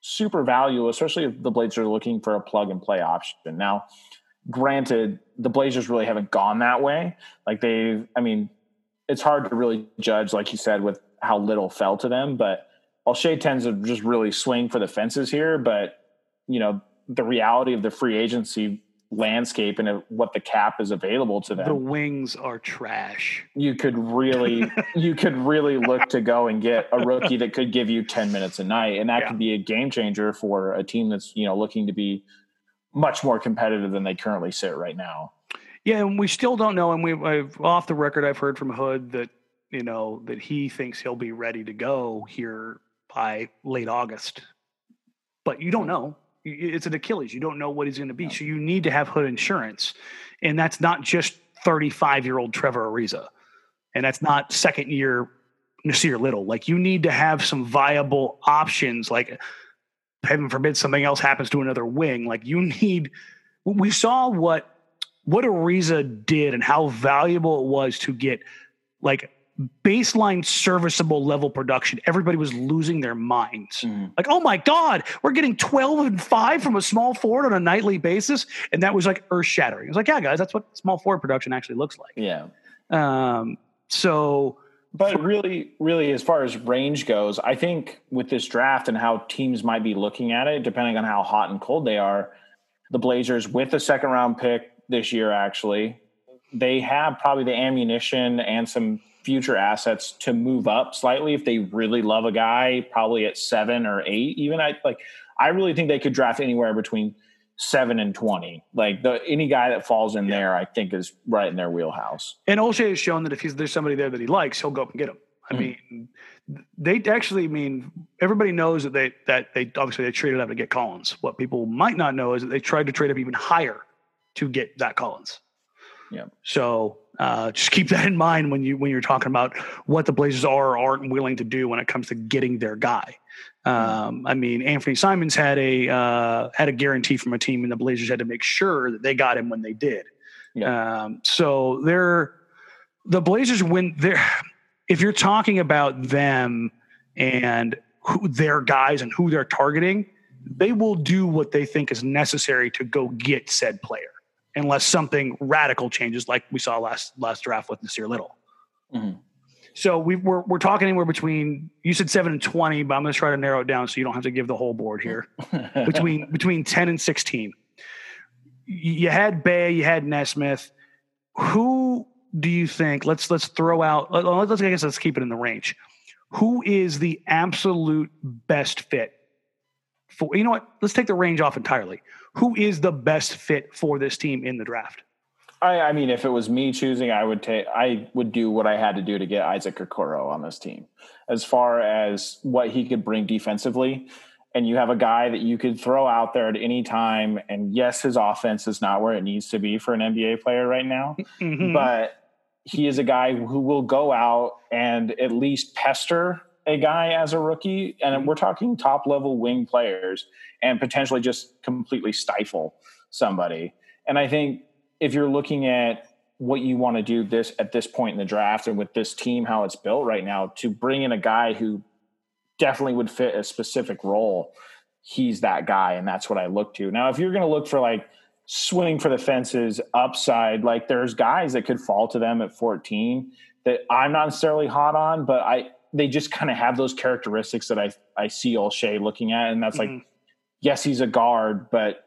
super valuable, especially if the Blazers are looking for a plug and play option. Now, granted, the Blazers really haven't gone that way. Like they've, I mean, it's hard to really judge, like you said, with how little fell to them, but Olshey tends to just really swing for the fences here, but you know the reality of the free agency landscape and what the cap is available to them. The wings are trash. You could really, [laughs] you could really look to go and get a rookie that could give you ten minutes a night, and that yeah. could be a game changer for a team that's you know looking to be much more competitive than they currently sit right now. Yeah, and we still don't know. And we, I've off the record, I've heard from Hood that you know that he thinks he'll be ready to go here by late August. But you don't hmm. know. It's an Achilles. You don't know what he's going to be. So you need to have hood insurance. And that's not just 35 year old Trevor Ariza. And that's not second year Nassir Little. Like you need to have some viable options. Like heaven forbid something else happens to another wing. Like you need, we saw what, what Ariza did and how valuable it was to get like baseline serviceable level production, everybody was losing their minds. Mm. Like, oh my God, we're getting 12 and 5 from a small forward on a nightly basis. And that was like earth shattering. It was like, yeah, guys, that's what small forward production actually looks like. Yeah. Um, so but really, really, as far as range goes, I think with this draft and how teams might be looking at it, depending on how hot and cold they are, the Blazers with the second round pick this year, actually, they have probably the ammunition and some future assets to move up slightly if they really love a guy, probably at seven or eight. Even I like I really think they could draft anywhere between seven and twenty. Like the any guy that falls in yeah. there, I think is right in their wheelhouse. And Olshey has shown that if he's there's somebody there that he likes, he'll go up and get him. I mm-hmm. mean, they actually I mean everybody knows that they that they obviously they traded up to get Collins. What people might not know is that they tried to trade up even higher to get that Collins. Yeah. So uh, just keep that in mind when you when you're talking about what the Blazers are or aren't willing to do when it comes to getting their guy. Um, I mean, Anfernee Simons had a uh, had a guarantee from a team, and the Blazers had to make sure that they got him when they did. Yeah. Um, so they're the Blazers when they're if you're talking about them and who their guys and who they're targeting, they will do what they think is necessary to go get said player unless something radical changes, like we saw last last draft with Nassir Little. Mm-hmm. So we, we're we're talking anywhere between you said seven and twenty, but I'm going to try to narrow it down so you don't have to give the whole board here. [laughs] between between ten and sixteen, you had Bey, you had Nesmith. Who do you think? Let's let's throw out. Let's I guess let's keep it in the range. Who is the absolute best fit for? You know what? Let's take the range off entirely who is the best fit for this team in the draft? I, I, mean, if it was me choosing, I would take, I would do what I had to do to get Isaac Okoro on this team. As far as what he could bring defensively, and you have a guy that you could throw out there at any time. And yes, his offense is not where it needs to be for an NBA player right now, mm-hmm. but he is a guy who will go out and at least pester a guy as a rookie, and we're talking top level wing players, and potentially just completely stifle somebody. And I think if you're looking at what you want to do this at this point in the draft and with this team how it's built right now to bring in a guy who definitely would fit a specific role he's that guy and that's what i look to now if you're going to look for like swinging for the fences upside like there's guys that could fall to them at 14 that i'm not necessarily hot on but i they just kind of have those characteristics that I I see Olshey looking at, and that's mm-hmm. like, yes, he's a guard, but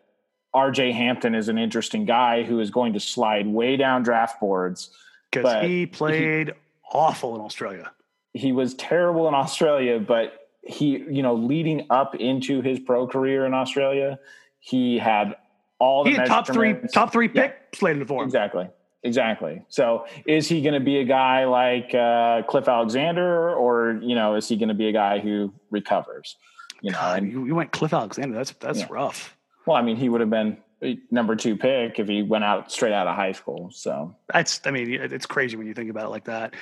RJ Hampton is an interesting guy who is going to slide way down draft boards because he played he, awful in Australia. He was terrible in Australia, but he, you know, leading up into his pro career in Australia, he had all the he had top three top three pick yeah, slated for him. Exactly. Exactly. So, is he going to be a guy like uh, Cliff Alexander, or you know, is he going to be a guy who recovers? You know, God, and, you, went Cliff Alexander. That's that's yeah. rough. Well, I mean, he would have been number two pick if he went out straight out of high school. So that's, I mean, it's crazy when you think about it like that.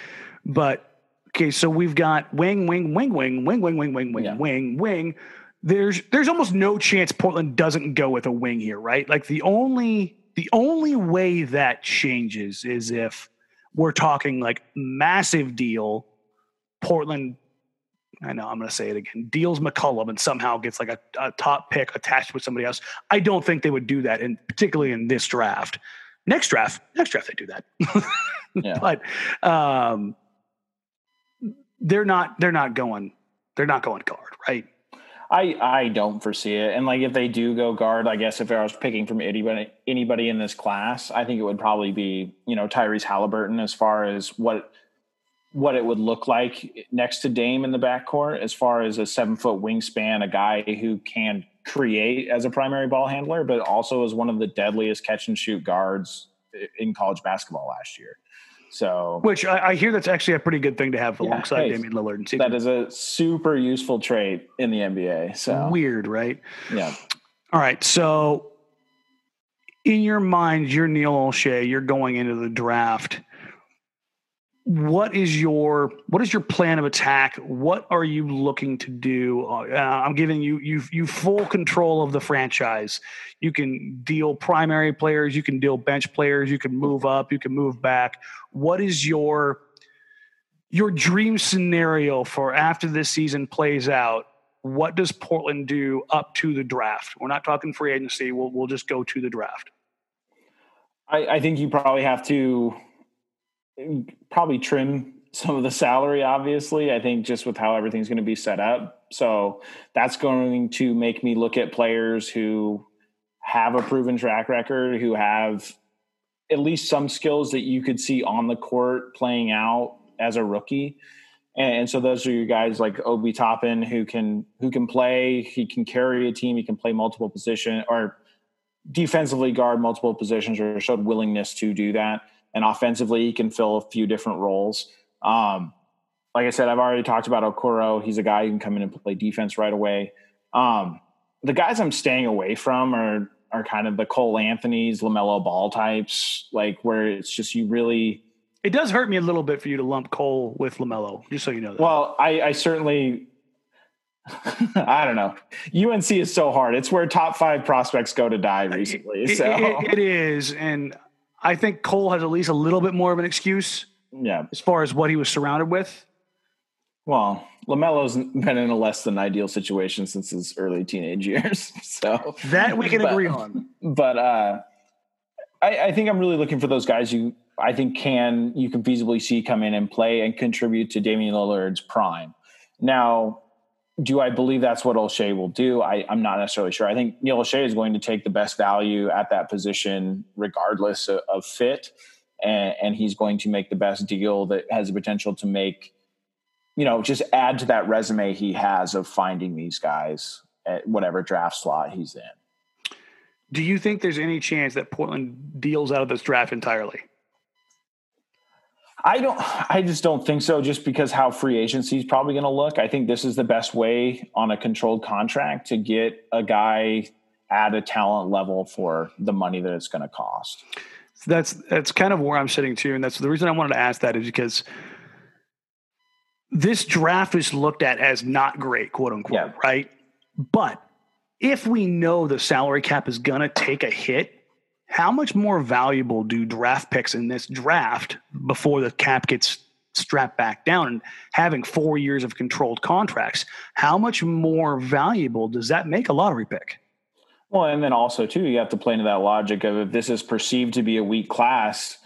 But okay, so we've got wing, wing, wing, wing, wing, wing, wing, wing, wing, yeah. wing, wing. There's there's almost no chance Portland doesn't go with a wing here, right? Like the only the only way that changes is if we're talking like massive deal. Portland I know I'm going to say it again. Deals McCollum and somehow gets like a, a, top pick attached with somebody else. I don't think they would do that, and particularly in this draft. Next draft, next draft they do that. [laughs] yeah. But um, they're not. They're not going. They're not going guard, right? I I don't foresee it. And like if they do go guard, I guess if I was picking from anybody anybody in this class, I think it would probably be you know Tyrese Halliburton as far as what what it would look like next to Dame in the backcourt as far as a seven foot wingspan, a guy who can create as a primary ball handler, but also as one of the deadliest catch and shoot guards in college basketball last year. So, which I, I hear that's actually a pretty good thing to have alongside hey, Damian Lillard. And that is a super useful trait in the NBA. So weird, right? Yeah. All right. So, in your mind, you're Neil Olshey. You're going into the draft what is your what is your plan of attack? What are you looking to do? Uh, i'm giving you you you full control of the franchise. You can deal primary players you can deal bench players you can move up you can move back. What is your your dream scenario for after this season plays out? What does portland do up to the draft? We're not talking free agency. We'll, we'll just go to the draft. I, I think you probably have to probably trim some of the salary obviously i think just with how everything's going to be set up. So that's going to make me look at players who have a proven track record who have at least some skills that you could see on the court playing out as a rookie. And, so those are your guys like Obi Toppin who can who can play he can carry a team he can play multiple position or defensively guard multiple positions or showed willingness to do that and offensively he can fill a few different roles. Um, like I said, I've already talked about Okoro. He's a guy who can come in and play defense right away. Um, the guys I'm staying away from are are kind of the Cole Anthony's, Lamelo Ball types, like where it's just you really. It does hurt me a little bit for you to lump Cole with Lamelo, just so you know. That. Well, I, I certainly. [laughs] I don't know. UNC is so hard. It's where top five prospects go to die recently. It, so it, it is, and I think Cole has at least a little bit more of an excuse. Yeah. As far as what he was surrounded with. Well, LaMelo's been in a less than ideal situation since his early teenage years. [laughs] So that we can but, agree on. But uh, I, I think I'm really looking for those guys who I think can you can feasibly see come in and play and contribute to Damian Lillard's prime. Now, do I believe that's what Olshey will do? I, am not necessarily sure. I think Neil Olshey is going to take the best value at that position, regardless of, of fit, and, and, he's going to make the best deal that has the potential to make, you know, just add to that resume he has of finding these guys at whatever draft slot he's in. Do you think there's any chance that Portland deals out of this draft entirely? I don't. I just don't think so. Just because how free agency is probably going to look. I think this is the best way on a controlled contract to get a guy at a talent level for the money that it's going to cost. That's that's kind of where I'm sitting too, and that's the reason I wanted to ask that is because this draft is looked at as not great, quote unquote, yeah. right? But if we know the salary cap is going to take a hit how much more valuable do draft picks in this draft before the cap gets strapped back down and having four years of controlled contracts how much more valuable does that make a lottery pick? Well and then also too you have to play into that logic of if this is perceived to be a weak class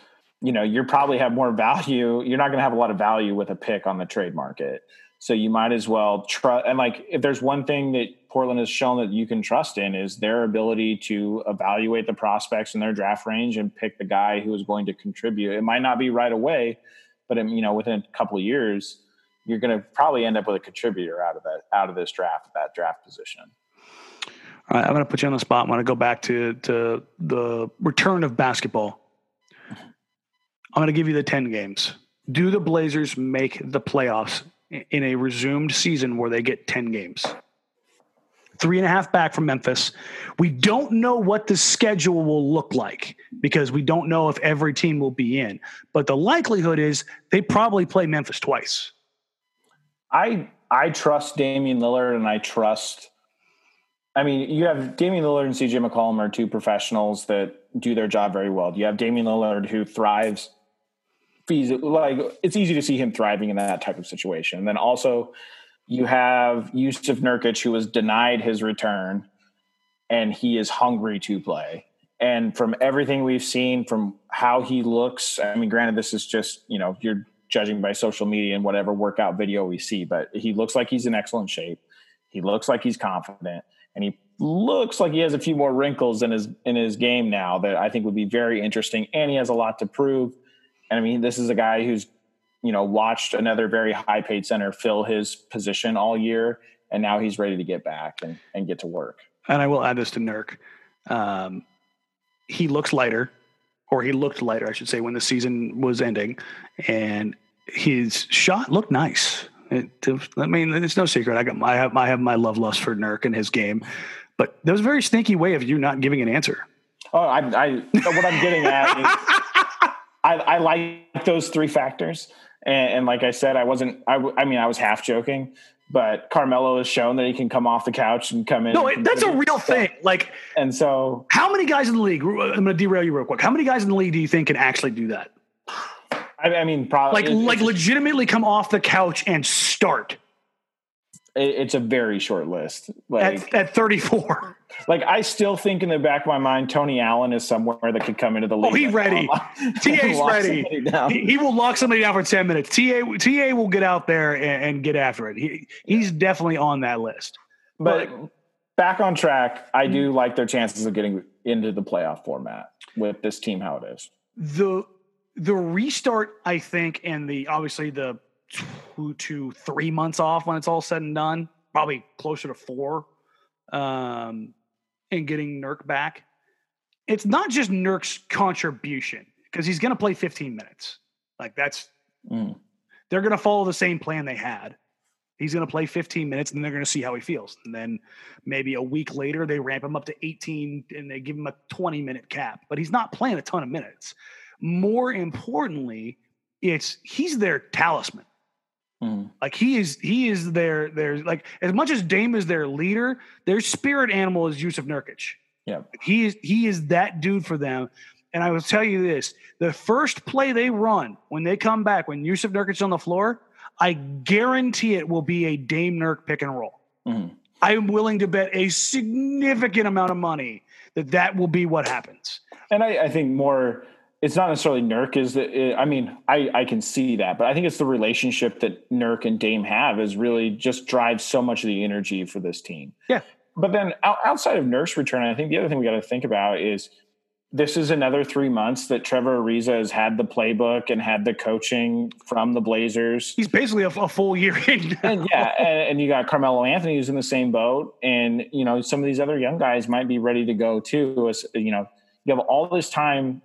you know you're probably have more value you're not going to have a lot of value with a pick on the trade market So you might as well trust. And like, if there's one thing that Portland has shown that you can trust in is their ability to evaluate the prospects in their draft range and pick the guy who is going to contribute. It might not be right away, but um, you know, within a couple of years, you're going to probably end up with a contributor out of that out of this draft, that draft position. All right, I'm going to put you on the spot. I want to go back to to the return of basketball. I'm going to give you the 10 games. Do the Blazers make the playoffs in a resumed season where they get 10 games? Three and a half back from Memphis. We don't know what the schedule will look like because we don't know if every team will be in. But the likelihood is they probably play Memphis twice. I I trust Damian Lillard and I trust I mean, you have Damian Lillard and CJ McCollum are two professionals that do their job very well. You have Damian Lillard who thrives like it's easy to see him thriving in that type of situation. And then also you have Jusuf Nurkic who was denied his return and he is hungry to play. And from everything we've seen, from how he looks, I mean, granted, this is just, you know, you're judging by social media and whatever workout video we see, but he looks like he's in excellent shape. He looks like he's confident and he looks like he has a few more wrinkles in his in his game now that I think would be very interesting and he has a lot to prove. And I mean, this is a guy who's you know watched another very high paid center fill his position all year and now he's ready to get back and, and get to work. And I will add this to Nurk. Um, he looks lighter, or he looked lighter, I should say, when the season was ending, and his shot looked nice. It, I mean, it's no secret. I got I have I have my love lust for Nurk and his game, but there was a very sneaky way of you not giving an answer. Oh, I, I what I'm getting at is I, I like those three factors, and, and, like I said, I wasn't. I, I mean, I was half joking, but Carmelo has shown that he can come off the couch and come in. No, that's a real thing. Like, and so how many guys in the league? I'm going to derail you real quick. How many guys in the league do you think can actually do that? I, I mean, probably like like legitimately come off the couch and start. It's a very short list. Like, at, at 34. Like I still think in the back of my mind, Tony Allen is somewhere that could come into the oh, league. Oh, he's ready. TA's [laughs] ready. He, he, will lock somebody down for 10 minutes. TA TA will get out there and, and get after it. He, he's definitely on that list. But, but back on track, I do mm-hmm. like their chances of getting into the playoff format with this team how it is. The the restart, I think, and the obviously the two to three months off when it's all said and done, probably closer to four, um, and getting Nurk back. It's not just Nurk's contribution because he's going to play 15 minutes. Like that's, mm. they're going to follow the same plan they had. He's going to play 15 minutes and they're going to see how he feels. And then maybe a week later, they ramp him up to 18 and they give him a 20 minute cap, but he's not playing a ton of minutes. More importantly, it's he's their talisman. Mm. Like he is, he is their their like as much as Dame is their leader, their spirit animal is Jusuf Nurkic. Yeah, he is he is that dude for them. And I will tell you this: the first play they run when they come back, when Jusuf Nurkic on the floor, I guarantee it will be a Dame Nurk pick and roll. Mm-hmm. I am willing to bet a significant amount of money that that will be what happens. And I, I think more it's not necessarily Nurk is that eh, I mean I I can see that, but I think it's the relationship that Nurk and Dame have is really just drives so much of the energy for this team. Yeah. But then outside of Nurk's return, I think the other thing we got to think about is this is another three months that Trevor Ariza has had the playbook and had the coaching from the Blazers. He's basically a, a full year [laughs] in. and yeah, and, and, you got Carmelo Anthony who's in the same boat, and you know some of these other young guys might be ready to go too. As you know, you have all this time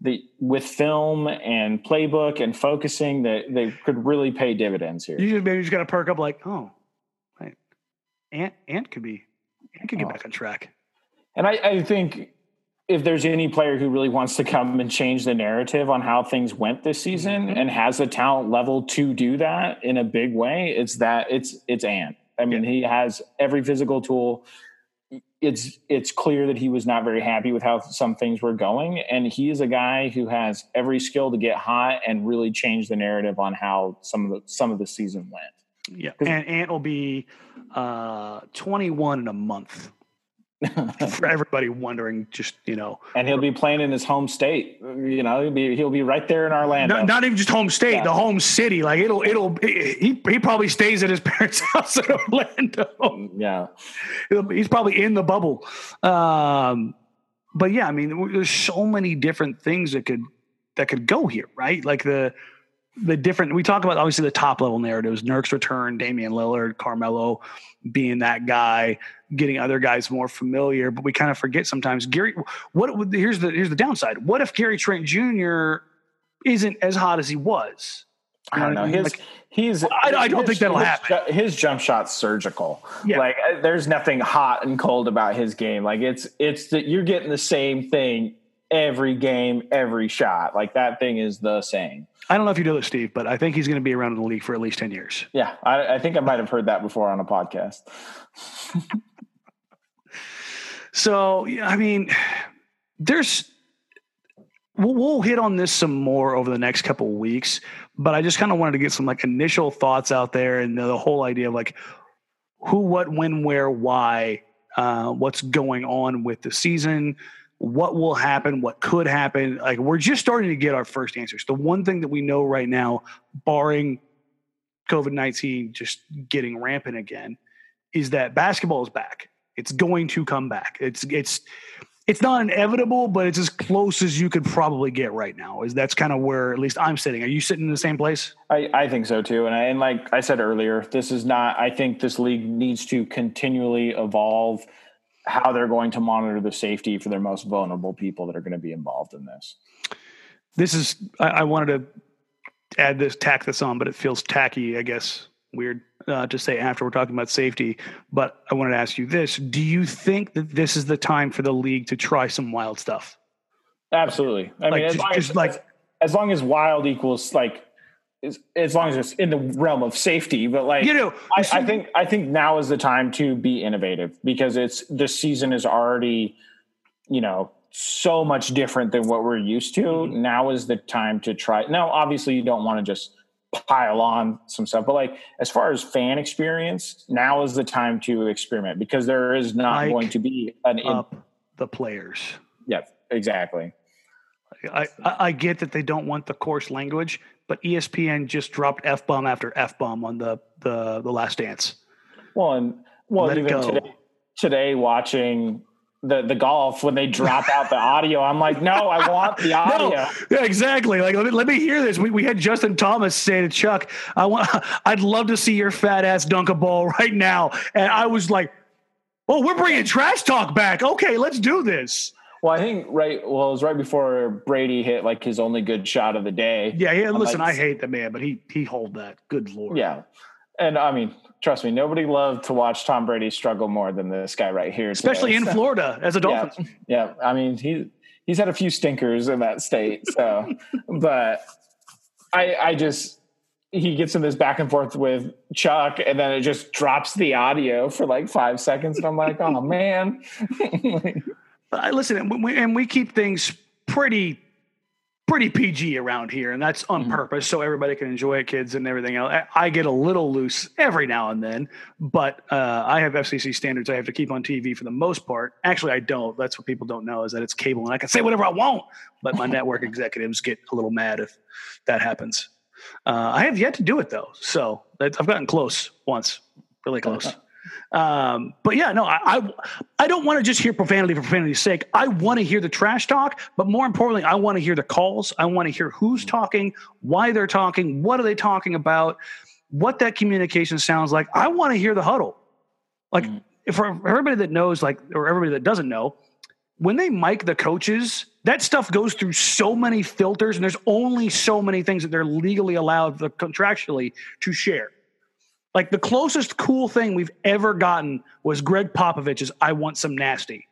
the with film and playbook and focusing that they could really pay dividends here. You just maybe just got to perk up like, oh, right. Ant Ant could be Ant could get oh. back on track. And I, I think if there's any player who really wants to come and change the narrative on how things went this season mm-hmm. and has the talent level to do that in a big way, it's that it's it's Ant. I mean, yeah. he has every physical tool it's it's clear that he was not very happy with how some things were going. And he is a guy who has every skill to get hot and really change the narrative on how some of the some of the season went. Yeah. And ant will be uh 21 in a month [laughs] for everybody wondering, just you know, and he'll be playing in his home state. You know, he'll be he'll be right there in Orlando. Not, not even just home state, yeah. the home city. Like it'll it'll he he probably stays at his [laughs] parents' house in Orlando. Yeah, he's probably in the bubble. Um, but yeah, I mean, there's so many different things that could that could go here, right? Like the the different we talk about obviously the top level narratives, Nurk's return, Damian Lillard, Carmelo being that guy, getting other guys more familiar, but we kind of forget sometimes Gary what here's the here's the downside. What if Gary Trent Jr. isn't as hot as he was? I don't know. His like, he's. I, I don't his, think that'll his, happen. His jump shot's surgical. Yeah. Like uh, there's nothing hot and cold about his game. Like it's it's that you're getting the same thing every game, every shot. Like that thing is the same. I don't know if you know this, Steve, but I think he's going to be around in the league for at least 10 years. Yeah. I, I think I might have heard that before on a podcast. so, I mean, there's, we'll, we'll, hit on this some more over the next couple of weeks, but I just kind of wanted to get some like initial thoughts out there and the whole idea of like who, what, when, where, why, uh, what's going on with the season, what will happen, what could happen. Like we're just starting to get our first answers. The one thing that we know right now, barring COVID 19 just getting rampant again, is that basketball is back. It's going to come back. It's it's it's not inevitable, but it's as close as you could probably get right now. Is that's kind of where at least I'm sitting. Are you sitting in the same place? I, I think so too. And I, and like I said earlier, this is not. I think this league needs to continually evolve how they're going to monitor the safety for their most vulnerable people that are going to be involved in this. This is I, I wanted to add this tack this on, but it feels tacky, I guess, weird uh, to say after we're talking about safety. But I wanted to ask you this: Do you think that this is the time for the league to try some wild stuff? Absolutely. I like, mean, as, just, long as, like as long as wild equals like as, as long as it's in the realm of safety. But like you know, I, I, think I think now is the time to be innovative because it's this season is already, you know, so much different than what we're used to. Mm-hmm. Now is the time to try. Now, obviously, you don't want to just pile on some stuff, but like as far as fan experience, now is the time to experiment because there is not like going to be an up in, the players. Yeah, exactly. I, I get that they don't want the coarse language, but ESPN just dropped f bomb after f bomb on the the the Last Dance. Well, and well, Let even today, today watching the the golf when they drop out the audio. I'm like, no, I want the [laughs] audio. No, yeah, exactly. Like, let me, let me hear this. We, we had Justin Thomas say to Chuck, I want, [laughs] I'd love to see your fat ass dunk a ball right now. And I was like, oh, we're bringing trash talk back. Okay, let's do this. Well, I think right. Well, it was right before Brady hit like his only good shot of the day. Yeah, yeah. Um, listen, like, I hate the man, but he he hold that. Good lord. Yeah, and I mean, trust me, nobody loved to watch Tom Brady struggle more than this guy right here, especially today. in Florida as a Dolphins. Yeah, yeah, I mean he he's had a few stinkers in that state. So, [laughs] but I I just he gets in this back and forth with Chuck, and then it just drops the audio for like five seconds, and I'm like, oh man. [laughs] I listen, and we, and we keep things pretty pretty PG around here, and that's on mm-hmm. purpose so everybody can enjoy it, kids and everything else. I, I get a little loose every now and then, but uh, I have FCC standards I have to keep on TV for the most part. Actually, I don't. That's what people don't know is that it's cable and I can say whatever I want, but my network [laughs] executives get a little mad if that happens. Uh, I have yet to do it though, so I've gotten close once, really close. [laughs] Um, but yeah, no, I, I, I don't want to just hear profanity for profanity's sake. I want to hear the trash talk, but more importantly, I want to hear the calls. I want to hear who's talking, why they're talking, what are they talking about, what that communication sounds like. I want to hear the huddle. Like mm. for everybody that knows, like, or everybody that doesn't know, when they mic the coaches, that stuff goes through so many filters, and there's only so many things that they're legally allowed contractually to share. Like the closest cool thing we've ever gotten was Gregg Popovich's "I want some nasty."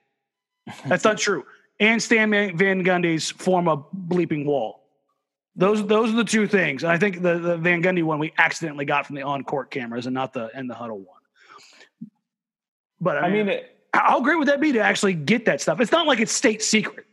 That's not true. And Stan Van Gundy's form a bleeping wall. Those those are the two things. And I think the, the Van Gundy one we accidentally got from the on court cameras and not the in the huddle one. But I, I mean, it, how great would that be to actually get that stuff? It's not like it's state secret.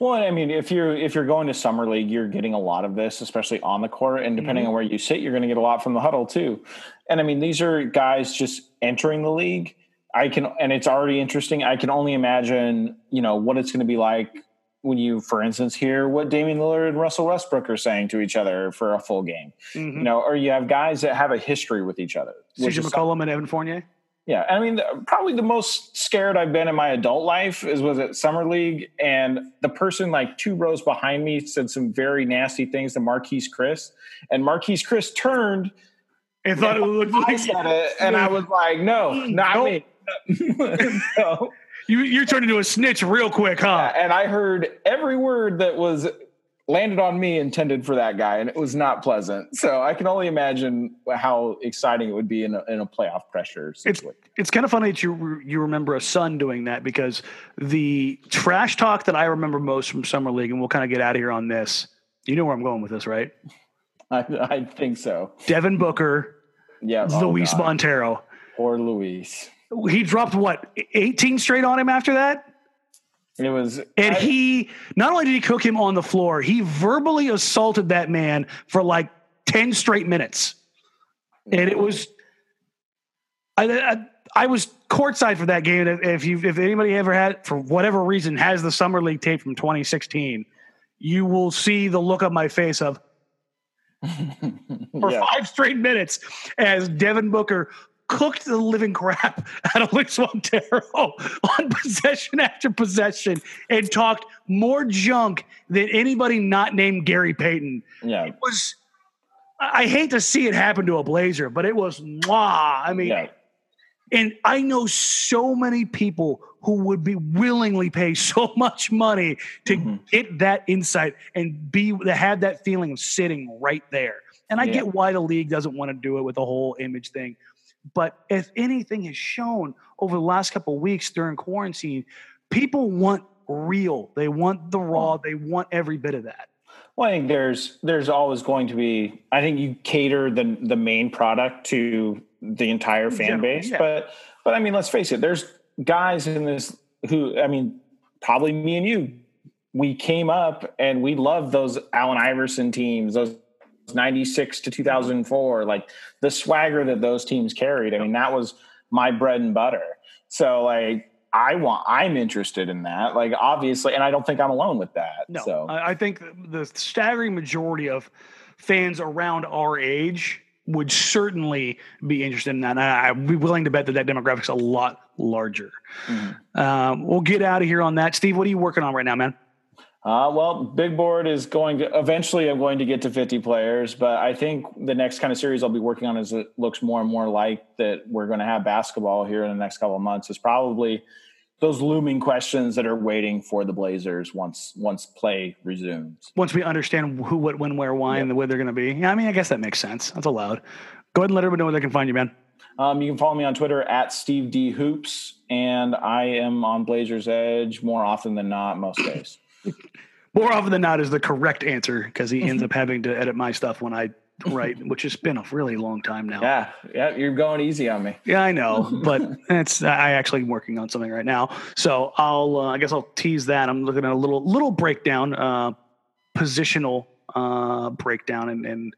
Well, I mean, if you're if you're going to summer league, you're getting a lot of this, especially on the court, and depending mm-hmm. on where you sit, you're going to get a lot from the huddle too. And I mean, these are guys just entering the league. I can, and it's already interesting. I can only imagine, you know, what it's going to be like when you, for instance, hear what Damian Lillard and Russell Westbrook are saying to each other for a full game, mm-hmm. you know, or you have guys that have a history with each other. CJ McCollum and Evan Fournier. Yeah, I mean, probably the most scared I've been in my adult life is was at summer league, and the person like two rows behind me said some very nasty things to Marquese Chriss, and Marquese Chriss turned and thought it looked like said it, and I was like, no, not nope. me. [laughs] so, you you turned into a snitch real quick, huh? Yeah, and I heard every word that was landed on me intended for that guy, and it was not pleasant. So I can only imagine how exciting it would be in a, in a playoff pressure. Situation. It's it's kind of funny that you you remember a son doing that because the trash talk that I remember most from summer league, and we'll kind of get out of here on this. You know where I'm going with this, right? [laughs] I, I think so. Devin Booker, yeah, Luis oh Montero, or Luis. He dropped what 18 straight on him after that. It was, and I, he not only did he cook him on the floor, he verbally assaulted that man for like ten straight minutes, and it was. I, I, I was courtside for that game. If you if anybody ever had for whatever reason has the summer league tape from 2016, you will see the look on my face of for yeah. five straight minutes as Devin Booker cooked the living crap [laughs] out of Luis Montero [laughs] on possession after possession and talked more junk than anybody not named Gary Payton. Yeah. It was I hate to see it happen to a Blazer, but it was mwah. I mean, yeah. And I know so many people who would be willingly pay [laughs] so much money to mm-hmm. get that insight and be to have that feeling of sitting right there. And I yeah. get why the league doesn't want to do it with the whole image thing. But if anything has shown over the last couple of weeks during quarantine, people want real. They want the raw. They want every bit of that. Well, I think there's there's always going to be. I think you cater the the main product to the entire fan base, yeah. but but I mean, let's face it. There's guys in this who I mean, probably me and you. We came up and we loved those Allen Iverson teams, those 96 to 2004 like the swagger that those teams carried i mean that was my bread and butter so like i want i'm interested in that like obviously and i don't think i'm alone with that no so i think the staggering majority of fans around our age would certainly be interested in that. And I'd be willing to bet that that demographic's a lot larger. Mm-hmm. Um, we'll get out of here on that. Steve, what are you working on right now, man? Uh, well, big board is going to eventually. I'm going to get to 50 players, but I think the next kind of series I'll be working on as it looks more and more like that we're going to have basketball here in the next couple of months is probably those looming questions that are waiting for the Blazers once once play resumes. Once we understand who, what, when, where, why, yep. and the way they're going to be. Yeah, I mean, I guess that makes sense. That's allowed. Go ahead and let everybody know where they can find you, man. Um, you can follow me on Twitter at Steve D Hoops, and I am on Blazers Edge more often than not most days. [laughs] More often than not is the correct answer because he ends up [laughs] having to edit my stuff when I write, which has been a really long time now. Yeah, yeah, you're going easy on me. Yeah, I know, [laughs] but it's I actually am working on something right now, so I'll uh, I guess I'll tease that. I'm looking at a little little breakdown, uh, positional uh, breakdown, and and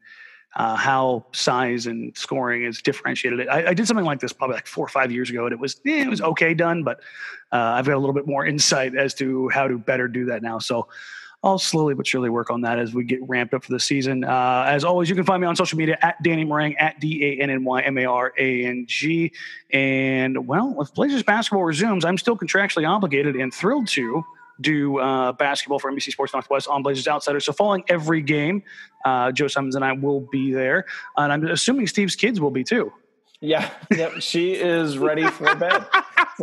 uh, how size and scoring is differentiated. I, I, did something like this probably like four or five years ago, and it was eh, it was okay done, but uh, I've got a little bit more insight as to how to better do that now. So I'll slowly but surely work on that as we get ramped up for the season. Uh, as always, you can find me on social media at Danny Marang at D A N N Y M A R A N G. And well, if Blazers basketball resumes, I'm still contractually obligated and thrilled to do uh, basketball for NBC Sports Northwest on Blazers Outsiders. So following every game, uh, Joe Simmons and I will be there, and I'm assuming Steve's kids will be too. Yeah, yep. She is ready for bed.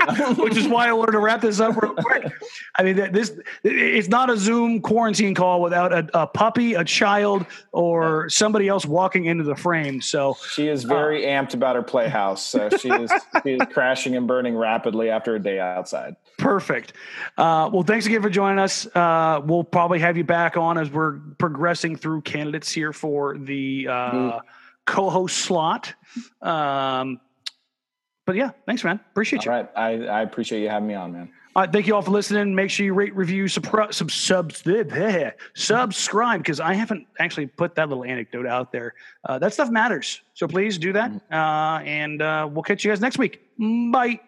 [laughs] Which is why I wanted to wrap this up real quick. I mean, this it's not a Zoom quarantine call without a, a puppy, a child, or somebody else walking into the frame. So she is very uh, amped about her playhouse. So she is, [laughs] she is crashing and burning rapidly after a day outside. Perfect. Uh, well, thanks again for joining us. Uh, we'll probably have you back on as we're progressing through candidates here for the. Mm co-host slot. Um, but yeah, thanks, man. Appreciate you. All right, I, I appreciate you having me on, man. All right, thank you all for listening. Make sure you rate, review, sub, sub, sub [laughs] subscribe because I haven't actually put that little anecdote out there. Uh, that stuff matters, so please do that. Mm-hmm. Uh, and uh, we'll catch you guys next week. Bye.